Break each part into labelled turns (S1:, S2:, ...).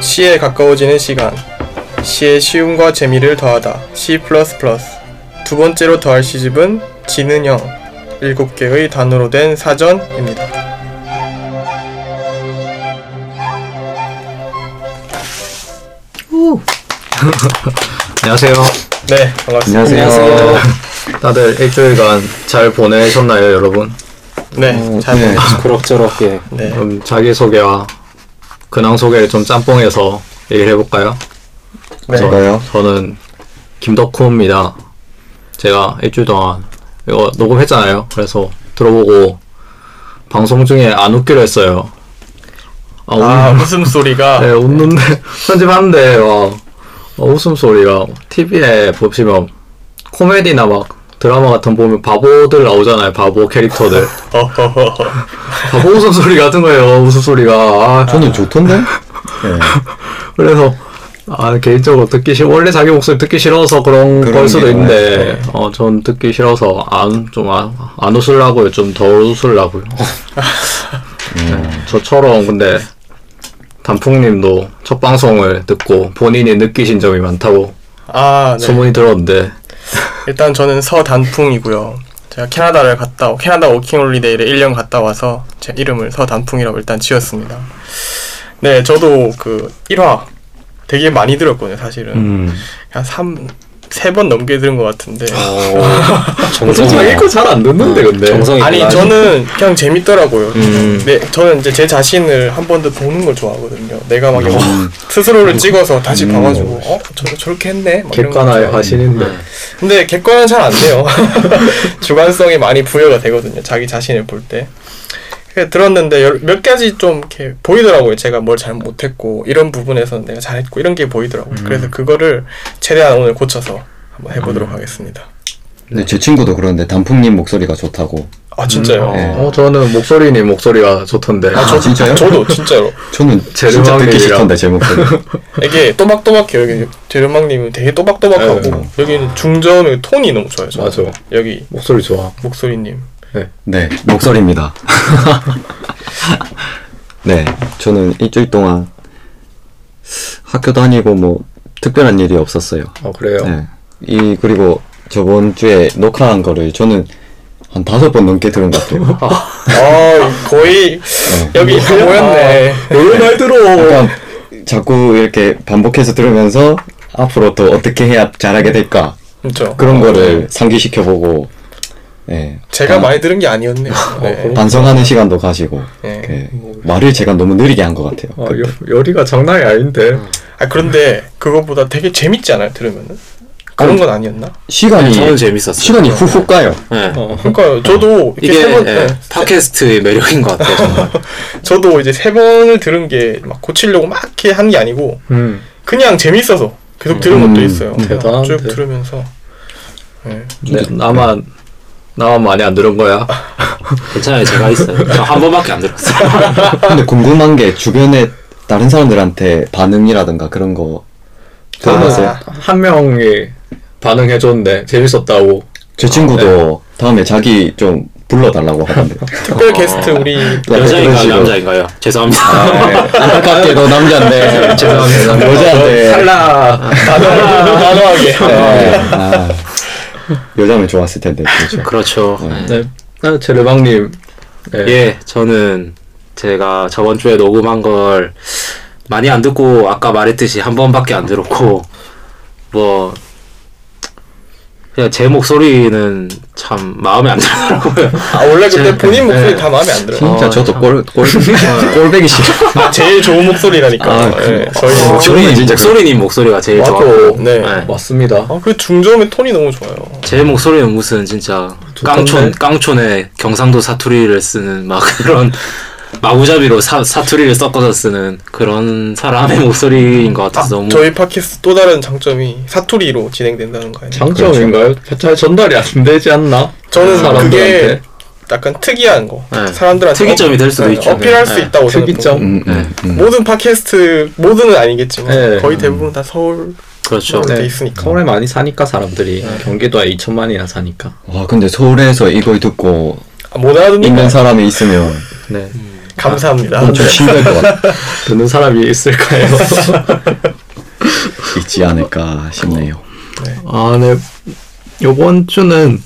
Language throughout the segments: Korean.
S1: C에 가까워지는 시간 C의 쉬움과 재미를 더하다 C++ 두 번째로 더할 시집은 지는형 7개의 단어로 된 사전입니다.
S2: 안녕하세요.
S1: 네, 반갑습니다.
S3: 안녕하세요.
S2: 다들 일주일간 잘 보내셨나요, 여러분?
S1: 네,
S3: 어,
S1: 잘
S3: 네.
S1: 보냈습니다.
S4: 그럭저럭 예.
S1: 네.
S2: 그럼 자기 소개와 근황 소개를 좀 짬뽕해서 얘기를 해볼까요?
S1: 네.
S3: 제가요?
S2: 저는 김덕후입니다. 제가 일주일 동안 이거 녹음했잖아요. 그래서 들어보고 방송 중에 안 웃기로 했어요. 아,
S1: 아,
S2: 웃,
S1: 웃음 소리가
S2: 네, 웃는데 편집하는데 막 어, 웃음 소리가 TV에 보시면 코미디나 막 드라마 같은 거 보면 바보들 나오잖아요. 바보 캐릭터들. 바보 웃음소리 같은 거예요. 웃음소리가. 아,
S3: 저는 좋던데? 네.
S2: 그래서 아 개인적으로 듣기 싫 원래 자기 목소리 듣기 싫어서 그런
S3: 그런
S2: 걸 수도
S3: 게,
S2: 있는데
S3: 네.
S2: 어전 듣기 싫어서 안 좀안 안 웃으려고요 좀덜 웃으려고요 네, 저처럼 근데 단풍님도 첫 방송을 듣고 본인이 느끼신 점이 많다고
S1: 아, 네.
S2: 소문이 들었는데
S1: 일단 저는 서단풍이고요. 제가 캐나다를 갔다 오, 캐나다 워킹 홀리데이를 1년 갔다 와서 제 이름을 서단풍이라고 일단 지었습니다. 네, 저도 그 1화 되게 많이 들었거든요, 사실은.
S2: 음.
S1: 한 3, 세 번 넘게 들은 것 같은데.
S4: 정성이
S2: 자기 거잘 안 듣는데 근데
S4: 정성이
S1: 아니,
S4: 들어가지.
S1: 저는 그냥 재밌더라고요.
S2: 음.
S1: 네, 저는 이제 제 자신을 한 번 더 보는 걸 좋아하거든요. 내가 막 이거 스스로를 찍어서 다시 봐가지고, 어? 저, 저렇게 했네? 막 이런 거
S2: 객관화의
S1: 좋아해요.
S2: 화신인데
S1: 근데 객관은 잘 안 돼요. 주관성이 많이 부여가 되거든요. 자기 자신을 볼 때. 그래서 들었는데 여- 몇 가지 좀 이렇게 보이더라고요. 제가 뭘 잘 못했고 이런 부분에서는 내가 잘했고 이런 게 보이더라고요. 그래서 그거를 최대한 오늘 고쳐서 한번 해보도록 하겠습니다.
S3: 근데 제 친구도 그러는데 단풍님 목소리가 좋다고.
S1: 아 진짜요?
S3: 네.
S2: 어 저는 목소리님 목소리가 좋던데
S1: 아, 저,
S3: 진짜요?
S1: 저도 진짜로
S3: 저는
S2: 제
S3: 진짜 듣기 싫던데 제 목소리.
S1: 이게 또박또박해요. 여기 제르망님은 되게 또박또박하고
S2: 네.
S1: 여기는 중저음의 톤이 너무 좋아요. 저는.
S2: 맞아.
S1: 여기
S2: 목소리 좋아
S1: 목소리님.
S3: 네, 목소리입니다. 네, 저는 일주일 동안 학교 다니고 뭐 특별한 일이 없었어요.
S2: 어 그래요
S3: 네. 이 그리고 저번 주에 녹화한 거를 저는 한 다섯 번 넘게 들은 것 같아요.
S1: 아 거의 여기 다 모였네.
S2: 말 들어
S3: 자꾸 이렇게 반복해서 들으면서 앞으로 또 어떻게 해야 잘하게 될까
S1: 그렇죠.
S3: 그런 거를 상기시켜 보고 네.
S1: 제가
S3: 반-
S1: 많이 들은 게 아니었네요. 네.
S3: 반성하는 시간도 가지고
S1: 네.
S3: 그 말을 제가 너무 느리게 한 것 같아요.
S2: 아, 여, 열이가 장난이 아닌데
S1: 아 그런데 그거보다 되게 재밌지 않아요? 들으면은 그런 건 아니었나?
S3: 시간이
S4: 저는 재밌었어요.
S3: 시간이 후훅 가요.
S4: 네.
S1: 그러니까 저도 이렇게
S4: 이게
S1: 세 번,
S4: 예,
S1: 네.
S4: 팟캐스트의 매력인 것 같아요. 정말.
S1: 저도 이제 세 번을 들은 게 막 고치려고 막 이렇게 한 게 아니고
S2: 음.
S1: 그냥 재밌어서 계속 들은
S3: 음,
S1: 것도 있어요. 그냥
S2: 대단한데.
S1: 쭉 들으면서. 네.
S2: 네, 나만 나만 많이 안 들은 거야
S4: 괜찮아요. 제가 있어요. 저 한 번밖에 안 들었어요.
S3: 근데 궁금한 게 주변에 다른 사람들한테 반응이라든가 그런 거 들어봤어요?
S2: 한 명이 반응해줬는데 재밌었다고
S3: 제 친구도 다음에 자기 좀 불러달라고 하던데.
S1: 특별 게스트 우리
S4: 여자인가요? 남자인가요? 죄송합니다.
S3: 아, 네. 안타깝게도 남자인데
S2: 죄송합니다
S3: 여자인데
S2: 탈락
S1: 단호하게.
S3: 네. 아, 여자면 좋았을 텐데 그렇죠.
S4: 그렇죠. 네.
S2: 네 아, 제르방님 네.
S4: 예, 저는 제가 저번 주에 녹음한 걸 많이 안 듣고 아까 말했듯이 한 번밖에 안 들었고 뭐 그냥 제 목소리는 참 마음에 안 들더라고요.
S1: 아 원래 그때
S4: 제-
S1: 본인 목소리
S4: 네.
S1: 다 마음에 안 들어요.
S3: 진짜
S4: 어,
S3: 저도
S4: 참.
S3: 꼴, 꼴, 꼴배기 싫어.
S1: 아, 제일 좋은 목소리라니까.
S3: 아,
S1: 네,
S3: 그-
S1: 저희
S3: 어,
S1: 목소리.
S3: 저는 진짜
S4: 목소리님 목소리가 제일
S2: 맞아.
S4: 좋아요.
S1: 네.
S4: 네.
S2: 맞습니다
S1: 아, 그 중저음의 톤이 너무 좋아요.
S4: 제 목소리는 무슨 진짜? 깡촌 깡촌에 경상도 사투리를 쓰는 막 그런 마구잡이로 사, 사투리를 섞어서 쓰는 그런 사람의 목소리인 것 같아서 너무
S1: 저희 팟캐스트 또 다른 장점이 사투리로 진행된다는 거예요.
S2: 장점인가요? 잘 전달이 안 되지 않나?
S1: 저는
S2: 사람들한테.
S1: 그게 약간 특이한 거.
S4: 네.
S1: 사람들한테
S4: 특이점이 될 수도
S1: 네,
S4: 있죠.
S1: 어필할
S4: 네.
S1: 수 있다고 저는
S2: 특이점.
S3: 음, 음, 음.
S1: 모든 팟캐스트 모두는 아니겠지만
S2: 네.
S1: 거의 대부분 다 서울
S4: 그렇죠.
S1: 네. 돼 있으니까.
S2: 서울에 많이 사니까 사람들이 경기도에 2천만이나 사니까
S3: 와 근데 서울에서 이걸 듣고
S1: 아, 못 알아듣는
S3: 있는
S1: 거
S3: 사람이 있으면
S2: 네.
S1: 감사합니다.
S3: 좀 힘들 것 같아.
S2: 듣는 사람이 있을까요?
S3: 있지 않을까 싶네요.
S2: 아, 네. 요번 주는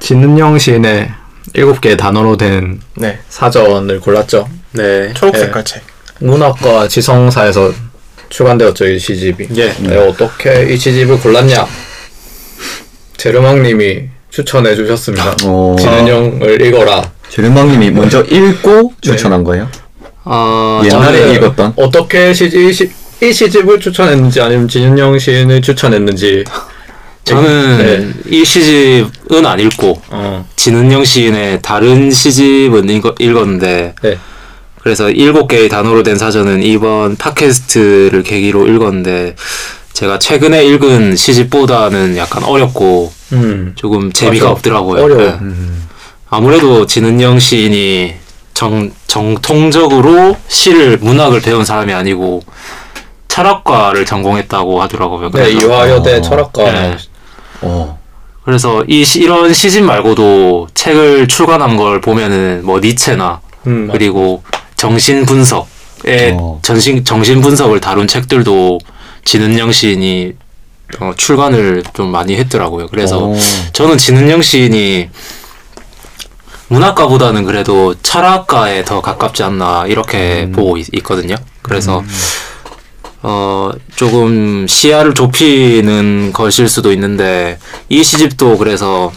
S2: 진은영 시인의 일곱 개의 단어로 된
S1: 네.
S2: 사전을 골랐죠.
S4: 네.
S1: 초록
S2: 네.
S1: 색깔 책.
S2: 문학과 지성사에서 출간되었죠, 이 시집이.
S4: 예.
S2: 네, 어떻게 이 시집을 골랐냐? 제르망님이 추천해 주셨습니다.
S3: 어.
S2: 진은영을 읽어라.
S3: 제르망님이 먼저 읽고 추천한 거예요?
S4: 어,
S3: 옛날에
S4: 저는
S3: 읽었던?
S2: 어떻게 시집, 이, 시, 이 시집을 추천했는지 아니면 진은영 시인을 추천했는지.
S4: 저는
S2: 네.
S4: 이 시집은 안 읽고
S2: 어,
S4: 진은영 시인의 다른 시집은 읽, 읽었는데
S2: 네.
S4: 그래서 일곱 개의 단어로 된 사전은 이번 팟캐스트를 계기로 읽었는데 제가 최근에 읽은 시집보다는 약간 어렵고
S2: 음.
S4: 조금 재미가
S2: 맞아.
S4: 없더라고요.
S2: 어려워.
S4: 네. 아무래도 진은영 시인이 정, 정통적으로 시를 문학을 배운 사람이 아니고 철학과를 전공했다고 하더라고요.
S2: 네,
S4: 그래서-
S2: 이화여대
S3: 어.
S2: 철학과.
S4: 네.
S3: 어.
S4: 그래서 이 시- 이런 시집 말고도 책을 출간한 걸 보면은 뭐 니체나
S2: 음,
S4: 그리고 정신 분석의
S3: 어.
S4: 전신 정신 분석을 다룬 책들도 진은영 시인이 어, 출간을 좀 많이 했더라고요. 그래서
S3: 어.
S4: 저는 진은영 시인이 문학가보다는 그래도 철학가에 더 가깝지 않나 이렇게 보고 있, 거든요 그래서 어 조금 시야를 좁히는 것일 수도 있는데 이 시집도 그래서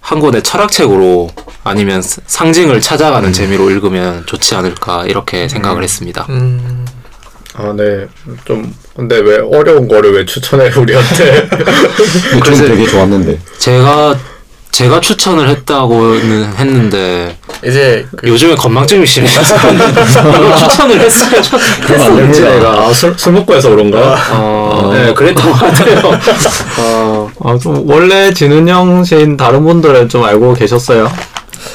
S4: 한 권의 철학책으로 아니면 스- 상징을 찾아가는 재미로 읽으면 좋지 않을까 이렇게 생각을 했습니다.
S1: 음.
S2: 아, 네. 좀, 근데 왜 어려운 거를 왜 추천해, 우리한테?
S3: 전 되게 좋았는데.
S4: 제가 제가 추천을 했다고는 했는데
S1: 이제 그
S4: 요즘에 건망증이 심해서 추천을 했어요.
S2: 그러면 안 됩니다. 내가 아, 술, 술 먹고 해서 그런가?
S4: 어, 네, 그랬던 것 같아요. 어,
S2: 아, 좀, 원래 진은영 시인 다른 분들은 좀 알고 계셨어요?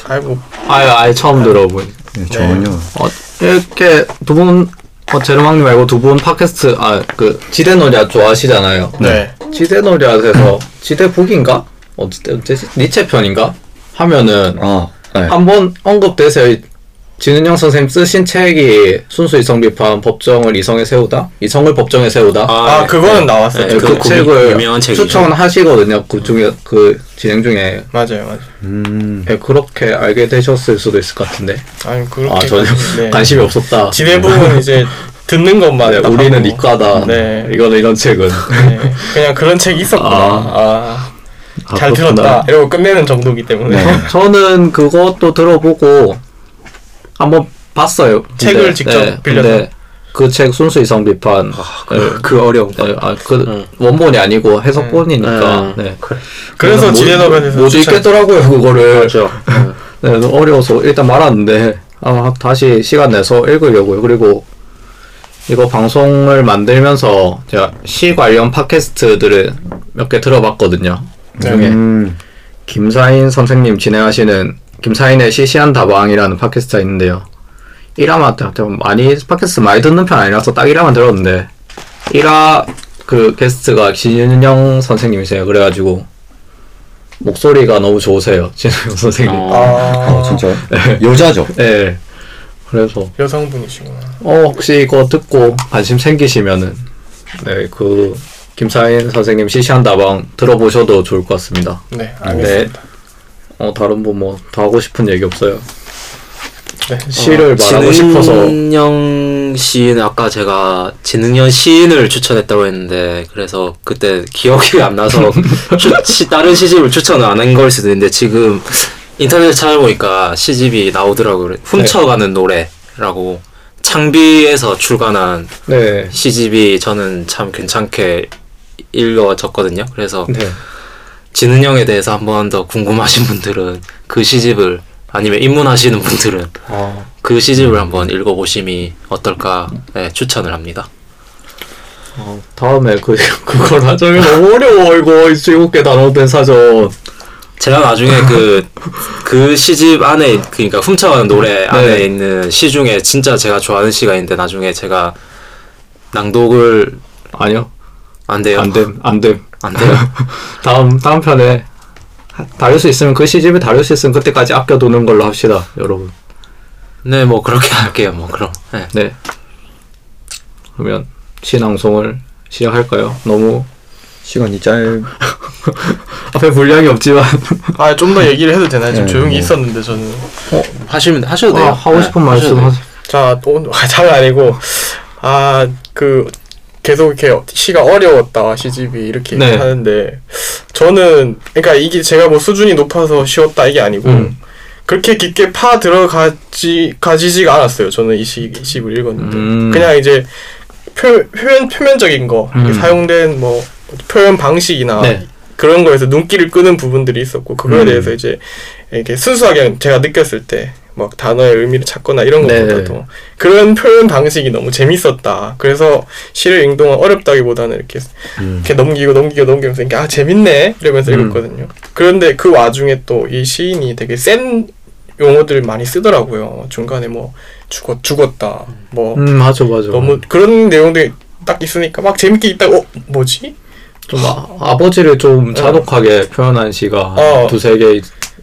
S1: 아이고
S2: 아예, 아예 처음 들어보니.
S3: 네, 전혀.
S2: 어, 이렇게 두 분, 어, 제르망님 말고 두 분 팟캐스트, 아, 그, 지대노리아 좋아하시잖아요.
S1: 네.
S2: 지대노리아에서, 지대북인가? 어쨌든, 어쨌지? 니체 편인가? 하면은,
S3: 아, 네.
S2: 한번 언급돼서 진은영 선생님 쓰신 책이 순수 이성 비판 법정을 이성에 세우다 이성을 법정에 세우다
S1: 아, 그거는 나왔어요.
S2: 네,
S4: 그
S2: 그,
S4: 구-
S2: 책을
S4: 유명한 책이죠.
S2: 추천하시거든요 그 중에 그 진행 중에
S1: 맞아요, 맞아요.
S3: 음.
S2: 네, 그렇게 알게 되셨을 수도 있을 것 같은데
S1: 아니 그렇게
S2: 아 전혀
S1: 네.
S2: 관심이 없었다
S1: 지대부분 이제 듣는 것만
S2: 네,
S1: 딱
S2: 우리는
S1: 하고.
S2: 이과다
S1: 네.
S2: 이거는 이런 책은
S1: 네. 그냥 그런 책이 있었구나. 아,
S2: 아,
S1: 잘
S2: 그렇구나.
S1: 들었다. 이러고 끝내는 정도기 때문에
S3: 네.
S2: 저는 그것도 들어보고 한번 봤어요
S1: 책을 직접 빌려서?
S2: 근데 그책 순수 이성 비판
S4: 그 어려운
S2: 네, 아, 그
S4: 응.
S2: 원본이 아니고 해석본이니까.
S4: 음.
S2: 네.
S1: 그래서
S2: 못
S1: 추천-
S2: 읽겠더라고요 그거를.
S4: 그렇죠.
S2: 네, 어려워서 일단 말았는데 아, 다시 시간 내서 읽으려고요. 그리고 이거 방송을 만들면서 제가 시 관련 팟캐스트들을 몇 개 들어봤거든요. 그 중에
S3: 음.
S2: 김사인 선생님 진행하시는 김사인의 시시한 다방이라는 팟캐스트가 있는데요. 1화만 딱좀 많이 팟캐스트 많이 듣는 편 아니라서 딱 1화만 들었는데 1화 그 게스트가 진윤영 선생님이세요. 그래가지고 목소리가 너무 좋으세요. 진윤영 선생님.
S4: 어.
S1: 아,
S3: 아, 진짜. 여자죠?
S2: 네. 그래서
S1: 여성분이시구나.
S2: 어 혹시 이거 듣고 관심 생기시면은 네 그 김사인 선생님 시시한 다방 들어보셔도 좋을 것 같습니다.
S1: 네, 알겠습니다.
S2: 어 다른 분뭐더 하고 싶은 얘기 없어요.
S1: 네.
S2: 시를 말하고 싶어서
S4: 진은영 시인 아까 제가 진은영 시인을 추천했다고 했는데 그래서 그때 기억이 안 나서 추, 시, 다른 시집을 추천을 안 한 걸 수도 있는데 지금 인터넷 찾아보니까 시집이 나오더라고요. 훔쳐가는 노래라고 창비에서 출간한
S2: 네.
S4: 시집이 저는 참 괜찮게 읽어졌거든요. 그래서
S2: 네.
S4: 진은영에 대해서 한 번 더 궁금하신 분들은 그 시집을 아니면 입문하시는 분들은
S2: 아,
S4: 그 시집을 한번 읽어보심이 어떨까 네, 추천을 합니다.
S2: 어, 다음에 그 그걸 하자면 너무 어려워 이거 일곱 개 단어 된 사전.
S4: 제가 나중에 그, 그 시집 안에, 그러니까 훔쳐가는 노래 안에
S2: 네.
S4: 있는 시 중에 진짜 제가 좋아하는 시가 있는데 나중에 제가 낭독을
S2: 아니요.
S4: 안 돼요.
S2: 안 됨. 안 됨.
S4: 안 돼요.
S2: 다음 다음 편에 다룰 수 있으면 그 시집을 다룰 수 있으면 그때까지 아껴두는 걸로 합시다, 여러분.
S4: 네, 뭐 그렇게 할게요. 뭐 그럼. 네.
S2: 네. 그러면 신앙송을 시작할까요? 너무
S3: 시간이 짧.
S2: 앞에 분량이 없지만
S1: 아 좀 더 얘기를 해도 되나요? 좀
S3: 네,
S1: 조용히
S3: 뭐.
S1: 있었는데 저는
S4: 하시면 하셔도 돼요.
S2: 아, 하고 싶은
S4: 네,
S2: 말씀
S4: 하셔도 돼요.
S2: 하세요.
S1: 자, 또, 잘 아니고, 아, 그, 계속 이렇게 시가 어려웠다, 시집이 이렇게
S2: 네.
S1: 하는데, 저는, 그러니까 이게 제가 뭐 수준이 높아서 쉬웠다 이게 아니고,
S2: 음.
S1: 그렇게 깊게 파 들어가지, 가지지가 않았어요. 저는 이 시, 이 시를 읽었는데.
S2: 음.
S1: 그냥 이제, 표, 표현, 표면적인 거,
S2: 음.
S1: 사용된 뭐, 표현 방식이나,
S2: 네.
S1: 그런 거에서 눈길을 끄는 부분들이 있었고, 그거에
S2: 음.
S1: 대해서 이제, 이렇게 순수하게 제가 느꼈을 때, 막 단어의 의미를 찾거나 이런
S2: 네.
S1: 것보다도 그런 표현 방식이 너무 재밌었다. 그래서 시를 읽는 동안 어렵다기보다는 이렇게 이렇게 넘기고 넘기고 넘기면서 이게 아 재밌네 이러면서
S2: 음.
S1: 읽었거든요. 그런데 그 와중에 또 이 시인이 되게 센 용어들을 많이 쓰더라고요. 중간에 뭐 죽었 죽었다. 뭐
S2: 음 맞아 맞아.
S1: 너무 그런 내용들이 딱 있으니까 막 재밌게 있다가 어 뭐지?
S2: 좀 아, 아버지를 좀 지독하게 표현한 시가
S1: 어.
S2: 두세 개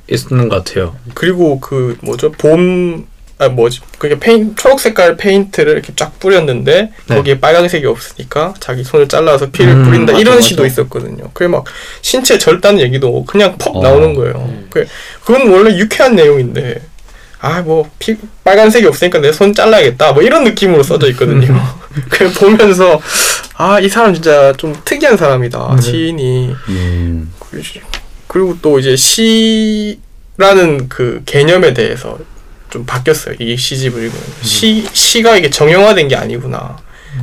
S2: 있- 있는 것 같아요.
S1: 그리고 그 뭐죠 봄. 아 뭐지 그게 페인 초록 색깔 페인트를 이렇게 쫙 뿌렸는데
S2: 네.
S1: 거기에 빨간색이 없으니까 자기 손을 잘라서 피를
S2: 음,
S1: 뿌린다
S2: 맞아,
S1: 이런
S2: 맞아.
S1: 시도 있었거든요. 그게 막 신체 절단 얘기도 그냥 퍽
S3: 어.
S1: 나오는 거예요. 그 그건 원래 유쾌한 내용인데 아뭐피 빨간색이 없으니까 내 손 잘라야겠다 뭐 이런 느낌으로 써져 있거든요. 그 보면서 아 이 사람 진짜 좀 특이한 사람이다
S2: 네.
S1: 시인이
S3: 음.
S1: 그리고 또 이제 시라는 그 개념에 대해서 좀 바뀌었어요. 이 시집을 읽으면 시 시가 이게 정형화된 게 아니구나.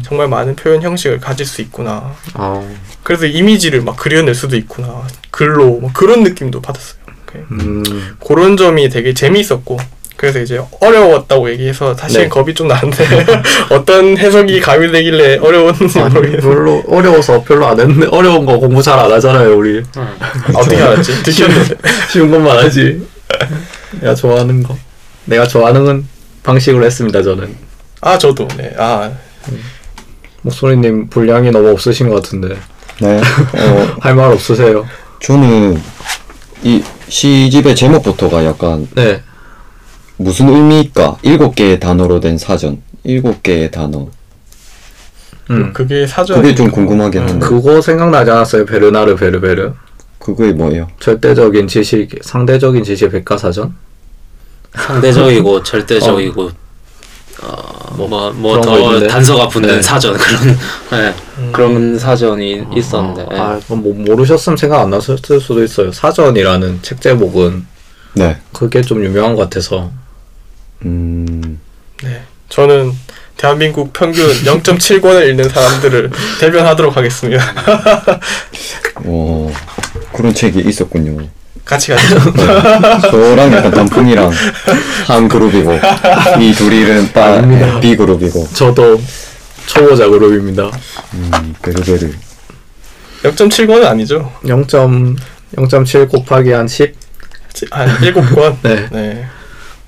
S1: 정말 많은 표현 형식을 가질 수 있구나.
S4: 아,
S1: 그래서 이미지를 막 그려낼 수도 있구나. 글로 뭐 그런 느낌도 받았어요. 그-
S2: 음.
S1: 그런 점이 되게 재미있었고 그래서 이제 어려웠다고 얘기해서 사실
S2: 네.
S1: 겁이 좀 나는데 어떤 해석이 가미되길래 어려웠는지
S2: 아니,
S1: 모르겠는데
S2: 별로 어려워서 별로 안 했는데 어려운 거 공부 잘 안 하잖아요 우리.
S1: 어떻게 알았지? 드셨는데
S2: 쉬운 것만 하지. 내가 좋아하는 거. 내가 좋아하는 방식으로 했습니다 저는.
S1: 아 저도 네아
S2: 목소리님 분량이 너무 없으신 것 같은데
S3: 네. 어,
S2: 할말 없으세요?
S3: 저는 이 시집의 제목부터가 약간
S2: 네.
S3: 무슨 의미일까? 일곱 개의 단어로 된 사전. 일곱 개의 단어.
S2: 음.
S1: 그게 사전
S3: 그게 좀 궁금하긴 한데.
S2: 그거 생각나지 않았어요? 베르나르 베르베르.
S3: 그게 뭐예요?
S2: 절대적인 지식, 상대적인 지식 백과사전?
S4: 상대적이고 절대적이고
S2: 뭐
S4: 어, 뭐뭐 거더
S2: 있는데.
S4: 단서가 붙는
S2: 네.
S4: 사전 그런 네, 그런 사전이 있었는데 예.
S2: 아, 그럼 뭐 모르셨으면 생각 안 났을 수도 있어요. 사전이라는 책 제목은
S3: 네.
S2: 그게 좀 유명한 것 같아서.
S3: 음.
S1: 네. 저는 대한민국 평균 0.7권을 읽는 사람들을 대변하도록 하겠습니다.
S3: 어. 그런 책이 있었군요.
S1: 같이 가시죠.
S3: 저랑 약간 단풍이랑 한 그룹이고 이 둘이는 빠
S2: 아닙니다.
S3: B 그룹이고
S2: 저도 초보자 그룹입니다.
S3: 음, 베르베르
S1: 0.7권은 아니죠.
S2: 0.0.7 곱하기 한 10?
S1: 한 7권.
S2: 네.
S1: 네.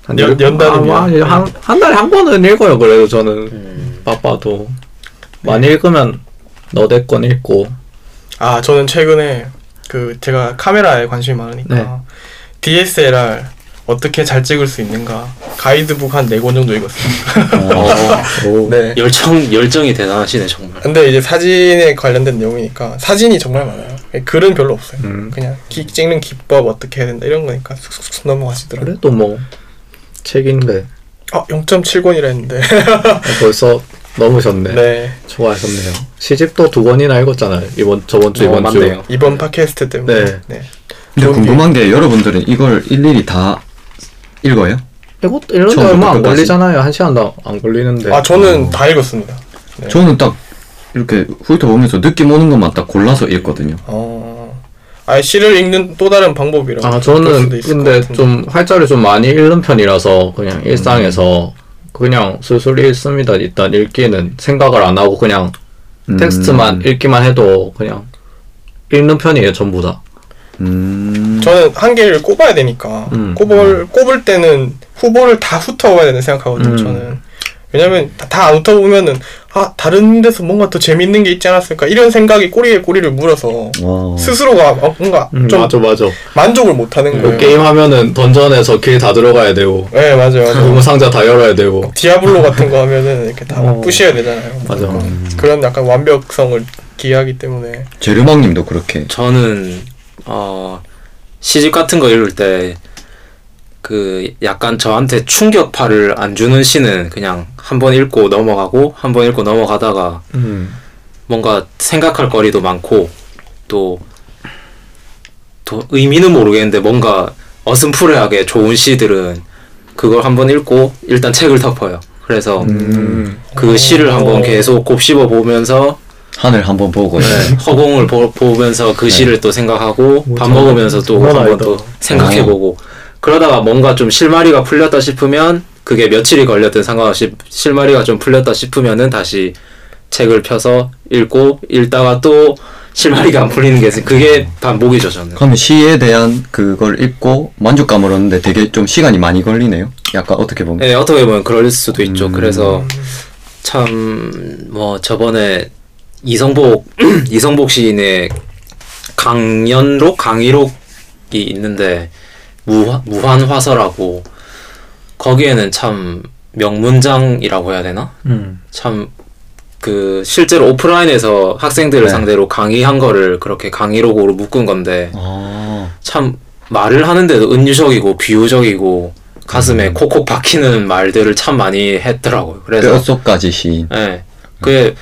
S2: 한
S1: 연-
S2: 일-
S1: 연단이면.
S2: 아, 한, 한, 한 달에 한 권은 읽어요. 그래도 저는
S4: 음.
S2: 바빠도 많이 읽으면 너댓 권 읽고
S1: 아, 저는 최근에 그 제가 카메라에 관심이 많으니까
S2: 네.
S1: DSLR 어떻게 잘 찍을 수 있는가 가이드북 한 4권 정도 읽었어요.
S4: 어,
S2: 오.
S1: 네.
S4: 열정 열정이 대단하시네 정말
S1: 근데 이제 사진에 관련된 내용이니까 사진이 정말 많아요. 글은 별로 없어요.
S2: 음.
S1: 그냥 기, 찍는 기법 어떻게 해야 된다 이런 거니까 쑥쑥쑥 넘어가시더라고요.
S2: 그래도 뭐 책인데
S1: 아, 0.7권이라 했는데.
S2: 벌써 넘으셨네.
S1: 네.
S2: 좋아하셨네요. 시집도 두 권이나 읽었잖아요. 이번 저번 주
S4: 어,
S2: 이번 주.
S4: 맞네요.
S1: 이번 팟캐스트 때문에.
S2: 네.
S1: 네.
S3: 근데 궁금한 게 여러분들은 이걸 일일이 다 읽어요?
S2: 이거 읽는데 얼마 안? 걸리잖아요. 한 시간도 안 걸리는데.
S1: 아, 저는 다 읽었습니다. 네.
S3: 저는 딱 이렇게 훑어보면서 느낌 오는 것만 딱 골라서 읽거든요.
S1: 어. 아, 시를 읽는 또 다른 방법이라고. 아볼
S2: 저는 근데. 좀 활자를 좀 많이 읽는 편이라서 그냥 일상에서 그냥 술술 읽습니다. 일단 읽기는 생각을 안 하고 그냥
S3: 음,
S2: 텍스트만 읽기만 해도 그냥 읽는 편이에요 전부 다.
S3: 음.
S1: 저는 한 개를 꼽아야 되니까
S2: 음.
S1: 꼽을 꼽을 때는 후보를 다 훑어봐야 된다 생각하거든요.
S2: 음.
S1: 저는 왜냐면 다안 훑어보면은 아 다른 데서 뭔가 더 재밌는 게 있지 않았을까 이런 생각이 꼬리에 꼬리를 물어서
S3: 와.
S1: 스스로가 어, 뭔가
S2: 음,
S1: 좀
S2: 맞아 맞아.
S1: 만족을 못하는
S2: 그
S1: 거예요.
S2: 게임 하면은 던전에서 길 다 들어가야 되고
S1: 네 맞아요. 맞아요.
S2: 보물 상자 다 열어야 되고.
S1: 디아블로 같은 거 하면은 이렇게 다
S2: 어.
S1: 부셔야 되잖아요.
S2: 맞아.
S1: 그런 약간 완벽성을 기하기 때문에
S3: 제르망님도 그렇게.
S4: 저는 어 시집 같은 거 읽을 때 그 약간 저한테 충격파를 안 주는 시는 그냥 한 번 읽고 넘어가고 한 번 읽고 넘어가다가
S2: 음.
S4: 뭔가 생각할 거리도 많고 또, 또 의미는 모르겠는데 뭔가 어슴푸레하게 좋은 시들은 그걸 한 번 읽고 일단 책을 덮어요. 그래서
S2: 음.
S4: 그 시를 한번
S1: 어.
S4: 계속 곱씹어 보면서
S3: 하늘 한번 보고.
S4: 네, 허공을 보, 보면서 그 시를 또 생각하고
S2: 오,
S4: 밥
S2: 장-
S4: 먹으면서 또 한 번. 또 생각해 보고 그러다가 뭔가 좀 실마리가 풀렸다 싶으면 그게 며칠이 걸렸든 상관없이 실마리가 좀 풀렸다 싶으면은 다시 책을 펴서 읽고 읽다가 또 실마리가 안 풀리는 게 있어요. 그게 반복이죠 저는.
S3: 그러면 시에 대한 그걸 읽고 만족감을 얻는데 되게 좀 시간이 많이 걸리네요. 약간 어떻게 보면.
S4: 네, 어떻게 보면 그럴 수도 있죠.
S3: 음.
S4: 그래서 참 뭐 저번에 이성복 이성복 시인의 강연록 강의록이 있는데 무화, 무한 화서라고 거기에는 참 명문장이라고 해야 되나?
S2: 음.
S4: 참 그 실제로 오프라인에서 학생들을
S3: 네.
S4: 상대로 강의한 거를 그렇게 강의록으로 묶은 건데
S3: 아.
S4: 참 말을 하는데도 은유적이고 비유적이고 가슴에 콕콕 박히는 말들을 참 많이 했더라고요. 그래서
S3: 뼛속까지 시인.
S4: 예. 그게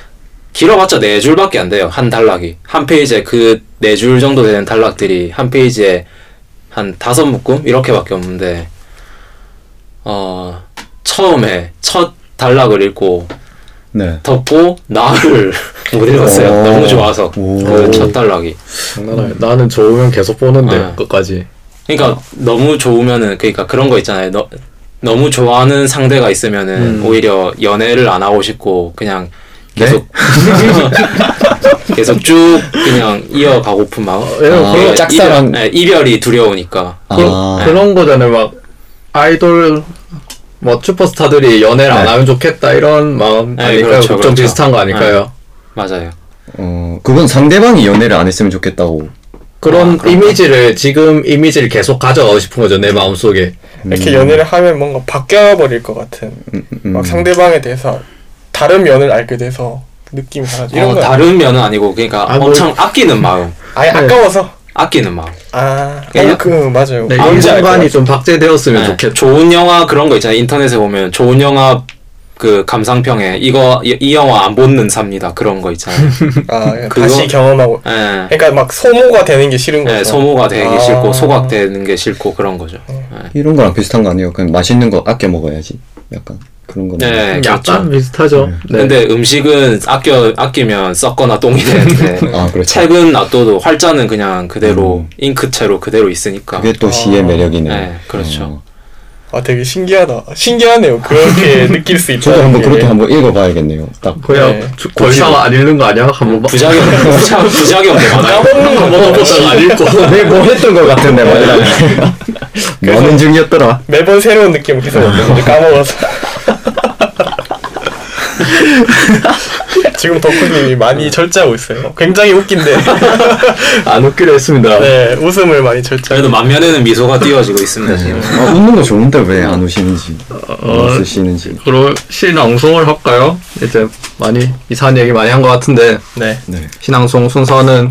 S4: 길어봤자 네 줄밖에 안 돼요. 한 단락이. 한 페이지에 그 네 줄 정도 되는 단락들이 한 페이지에 한 다섯 묶음 이렇게밖에 없는데 어 처음에 첫 단락을 읽고
S3: 네.
S4: 덮고 나를 못 읽었어요.
S3: 오.
S4: 너무 좋아서
S3: 오.
S4: 그첫 단락이.
S2: 장난 아니야. 나는 좋으면 계속 보는데
S4: 아.
S2: 끝까지.
S4: 그러니까 너무 좋으면은 그러니까 그런 거 있잖아요. 너, 너무 좋아하는 상대가 있으면은
S2: 음.
S4: 오히려 연애를 안 하고 싶고 그냥
S3: 네?
S4: 계속 계속 쭉 그냥 이어가고픈 마음.
S2: 왜냐면
S3: 아,
S2: 그런
S3: 짝사랑.
S4: 이별, 네, 이별이 두려우니까.
S2: 그런,
S3: 아.
S2: 그 런 거잖아요. 막 아이돌 뭐 슈퍼스타들이 연애를 안
S3: 네.
S2: 하면 좋겠다 이런 마음
S4: 네,
S2: 아닐까요?
S4: 그렇죠,
S2: 걱정
S4: 그렇죠.
S2: 비슷한 거 아닐까요?
S4: 맞아요.
S3: 어, 그건 상대방이 연애를 안 했으면 좋겠다고.
S2: 그런
S4: 아?
S2: 이미지를 지금 이미지를 계속 가져가고 싶은 거죠 내 마음 속에.
S1: 이렇게 연애를 하면 뭔가 바뀌어 버릴 것 같은
S3: 음, 음.
S1: 막 상대방에 대해서 다른 면을 알게 돼서 느낌이 달라져 이런
S4: 어,
S1: 거
S4: 다른 면은 아니고 그러니까
S2: 아, 뭐-
S4: 엄청 아끼는 마음.
S1: 아예
S2: 네.
S1: 아까워서
S4: 아끼는 마음.
S1: 아
S4: 그냥-
S1: 어, 그 맞아요
S2: 네,
S1: 뭔지 알 것
S2: 인간이
S1: 같아요.
S2: 좀 박제되었으면
S4: 네,
S2: 좋겠다.
S4: 좋은 영화 그런 거 있잖아요. 인터넷에 보면 좋은 영화 그 감상평에 이거 이, 이 영화 안 보는 삽니다. 그런 거 있잖아요.
S1: 아
S4: 그거-
S1: 다시 경험하고
S4: 예.
S1: 그러니까 막 소모가 되는 게 싫은 거죠
S4: 네, 소모가 되기
S1: 아.
S4: 싫고 소각되는 게 싫고 그런 거죠. 네.
S3: 이런 거랑 비슷한 거 아니에요? 그냥 맛있는 거 아껴 먹어야지. 약간 그런 거.
S4: 네,
S2: 약간
S4: 그렇죠.
S2: 비슷하죠. 네.
S4: 근데 음식은 아껴 아끼면 썩거나 똥이 되는데
S3: 아, 그렇죠.
S4: 책은 놔둬도 활자는 그냥 그대로
S3: 음.
S4: 잉크채로 그대로 있으니까.
S3: 그게 또 시의
S1: 아.
S3: 매력이네요.
S4: 네, 그렇죠.
S3: 어.
S1: 아 되게 신기하다 신기하네요 그렇게 느낄 수 있다
S3: 저도 한번 그렇게 한번 읽어봐야겠네요. 딱.
S2: 그냥
S1: 네.
S2: 주- 더 이상 안 읽는 거 아니야? 한번 봐.
S4: 부작용 부작 많아요.
S1: 까먹는 거
S2: 먹어보다가 안 읽고.
S3: 내가 뭐 했던 것 같은데 말이야. 뭐는 중이었더라.
S1: 매번 새로운 느낌을 계속 얻는데 까먹어서 지금 덕후님이 많이 절제하고 있어요 굉장히 웃긴데
S2: 안 웃기로 했습니다.
S1: 네 웃음을 많이 절제
S4: 그래도 만면에는 미소가 띄어지고 있습니다 지금.
S3: 아, 웃는 거 좋은데 왜 안 우시는지,
S2: 어,
S3: 안 웃으시는지.
S2: 그럼 신앙송을 할까요? 이제 많이 이상한 얘기 많이 한 것 같은데
S1: 네
S3: 네.
S2: 신앙송 순서는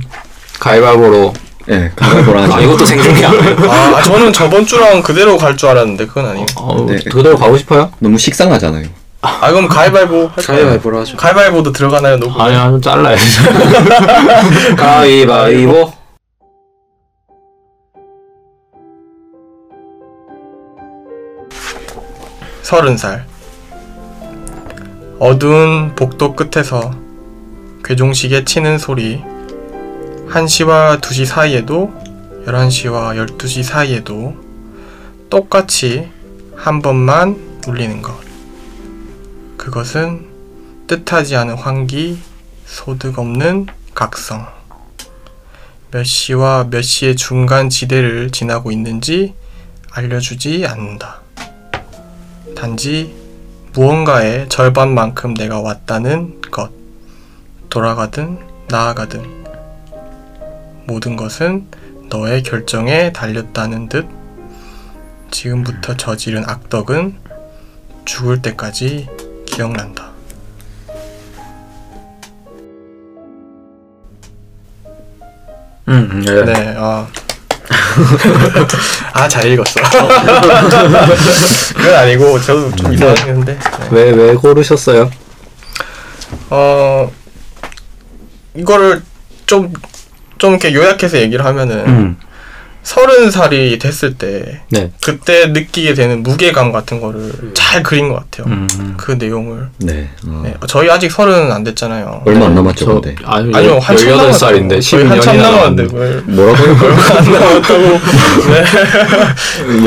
S2: 가위바위보로
S3: 예, 가위바위보라
S4: 아
S3: 하죠.
S4: 이것도 생존이 아니에요.
S1: 아, 저는 저번 주랑 그대로 갈 줄 알았는데 그건 아니에요.
S2: 어,
S3: 네.
S2: 그대로 가고 싶어요?
S3: 너무 식상하잖아요.
S1: 아, 그럼 가위바위보 할까요?
S4: 가위바위보로 하죠.
S1: 가위바위보도 들어가나요, 녹음?
S2: 아니 좀 잘라야죠.
S4: 가위바위보.
S1: 서른 살. 어두운 복도 끝에서 괴종시계 치는 소리. 1시와 2시 사이에도 11시와 12시 사이에도 똑같이 한 번만 울리는 것. 그것은 뜻하지 않은 환기, 소득 없는 각성. 몇 시와 몇 시의 중간 지대를 지나고 있는지 알려주지 않는다. 단지 무언가의 절반만큼 내가 왔다는 것. 돌아가든 나아가든 모든 것은 너의 결정에 달렸다는 듯 지금부터 저지른 악덕은 죽을 때까지 기억난다.
S2: 음, 네.
S1: 네, 아. 아, 잘 읽었어. 그건 아니고, 저도 좀 이상했는데. 네.
S2: 왜, 왜 고르셨어요?
S1: 어, 이거를 좀, 좀 이렇게 요약해서 얘기를 하면은,
S2: 음,
S1: 서른 살이 됐을 때,
S2: 네.
S1: 그때 느끼게 되는 무게감 같은 거를 잘 그린 것 같아요.
S2: 음.
S1: 그 내용을.
S3: 네. 어.
S1: 네, 저희 아직 서른 안 됐잖아요.
S3: 얼마 안 남았죠,
S2: 저,
S3: 근데.
S2: 아니,
S1: 아니요, 한참
S2: 18살인데
S1: 남았다고. 거의
S2: 12년이나
S1: 한참 남았는데,
S2: 남았는데.
S1: 뭘.
S3: 뭐라고요?
S1: 안 남았다고. 네.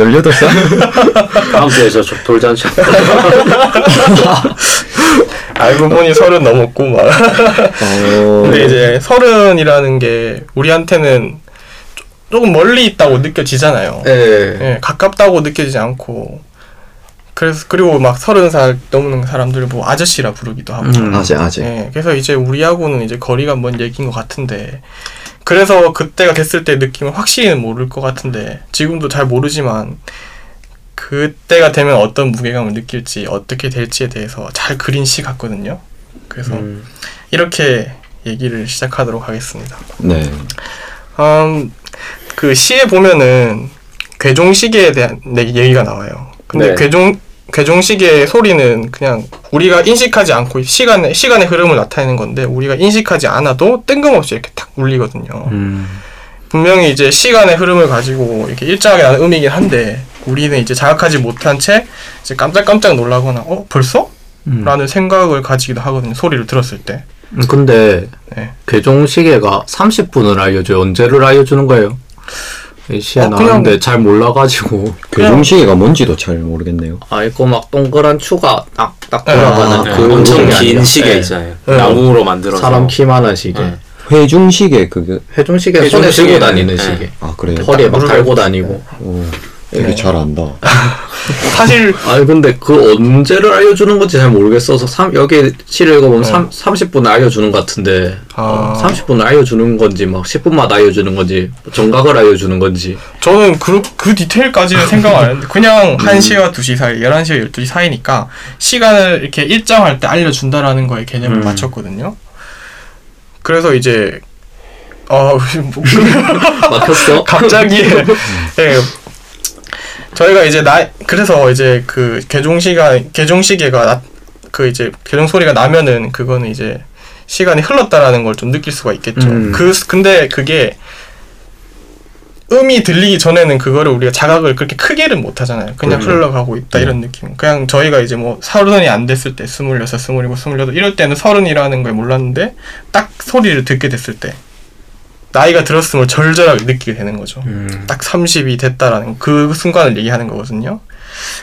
S3: 18살?
S4: 다음 주에 저 돌잔치
S1: 알고 보니 서른 넘었고, 막.
S3: 어.
S1: 근데 이제 서른이라는 게 우리한테는 조- 조금 멀리 있다고 느껴지잖아요.
S2: 예.
S1: 예, 가깝다고 느껴지지 않고 그래서 그리고 막 서른 살 넘는 사람들을 뭐 아저씨라 부르기도 하고.
S2: 음.
S3: 아재, 아재.
S1: 예, 그래서 이제 우리하고는 이제 거리가 먼 얘기인 것 같은데 그래서 그때가 됐을 때 느낌은 확실히는 모를 것 같은데 지금도 잘 모르지만 그때가 되면 어떤 무게감을 느낄지 어떻게 될지에 대해서 잘 그린 시 같거든요. 그래서
S4: 음.
S1: 이렇게 얘기를 시작하도록 하겠습니다.
S3: 네.
S1: 음, 그 시에 보면은 괴종 시계에 대한 내- 얘기가 나와요. 근데
S4: 네.
S1: 괴종 괴종 시계의 소리는 그냥 우리가 인식하지 않고 시간의 시간의 흐름을 나타내는 건데 우리가 인식하지 않아도 뜬금없이 이렇게 탁 울리거든요.
S2: 음.
S1: 분명히 이제 시간의 흐름을 가지고 이렇게 일정하게 나는 음이긴 한데 우리는 이제 자각하지 못한 채 이제 깜짝깜짝 놀라거나 어 벌써?
S2: 음.
S1: 라는 생각을 가지기도 하거든요. 소리를 들었을 때.
S2: 음, 근데
S1: 네.
S2: 괴종 시계가 30분을 알려줘요. 언제를 알려주는 거예요? 이 시에
S1: 어, 그냥-
S2: 나오는데 잘 몰라가지고
S3: 괴종시계가 뭔지도 잘 모르겠네요.
S2: 아 이거 막 동그란 추가 딱딱
S1: 네.
S2: 돌아가는
S1: 아,
S4: 네,
S2: 그
S4: 엄청 긴? 시계
S2: 네.
S4: 있잖아요.
S1: 네.
S4: 나무로 만들어서
S2: 사람 키만한 시계.
S4: 네.
S3: 회중시계 그게
S2: 회종 시계
S4: 회종
S2: 손에 들고
S4: 시계는-
S2: 다니는
S4: 네.
S2: 시계.
S3: 아 그래요?
S2: 허리에 막 달고 다니고.
S3: 오, 되게
S1: 네.
S3: 잘 안다.
S1: 사실
S2: 아니 근데 그 언제를 알려주는 건지 잘 모르겠어서 삼, 여기 시를 읽어보면 삼 30분을 알려주는 것 같은데
S1: 아.
S2: 30분을 알려주는 건지 막 10분마다 알려주는 건지 정각을 알려주는 건지
S1: 저는 그, 그 디테일까지는 생각 안 했는데 그냥 1시와 2시 사이, 11시와 12시 사이니까 시간을 이렇게 일정할 때 알려준다라는 거에 개념을
S2: 음.
S1: 맞췄거든요. 그래서 이제 어, 뭐,
S2: 막혔어?
S1: 갑자기 예, 저희가 이제 나 그래서 이제 그 개종 시간 개종 시계가 나, 그 이제 개종 소리가 나면은 그거는 이제 시간이 흘렀다라는 걸 좀 느낄 수가 있겠죠.
S2: 음.
S1: 그 근데 그게 음이 들리기 전에는 그거를 우리가 자각을 그렇게 크게는 못 하잖아요. 그냥
S2: 그렇죠.
S1: 흘러가고 있다 이런 느낌. 그냥 저희가 이제 뭐 서른이 안 됐을 때 스물여섯, 스물일곱, 스물여덟 이럴 때는 서른이라는 걸 몰랐는데 딱 소리를 듣게 됐을 때 나이가 들었음을 절절하게 느끼게 되는 거죠.
S2: 음.
S1: 딱 30이 됐다라는 그 순간을 얘기하는 거거든요.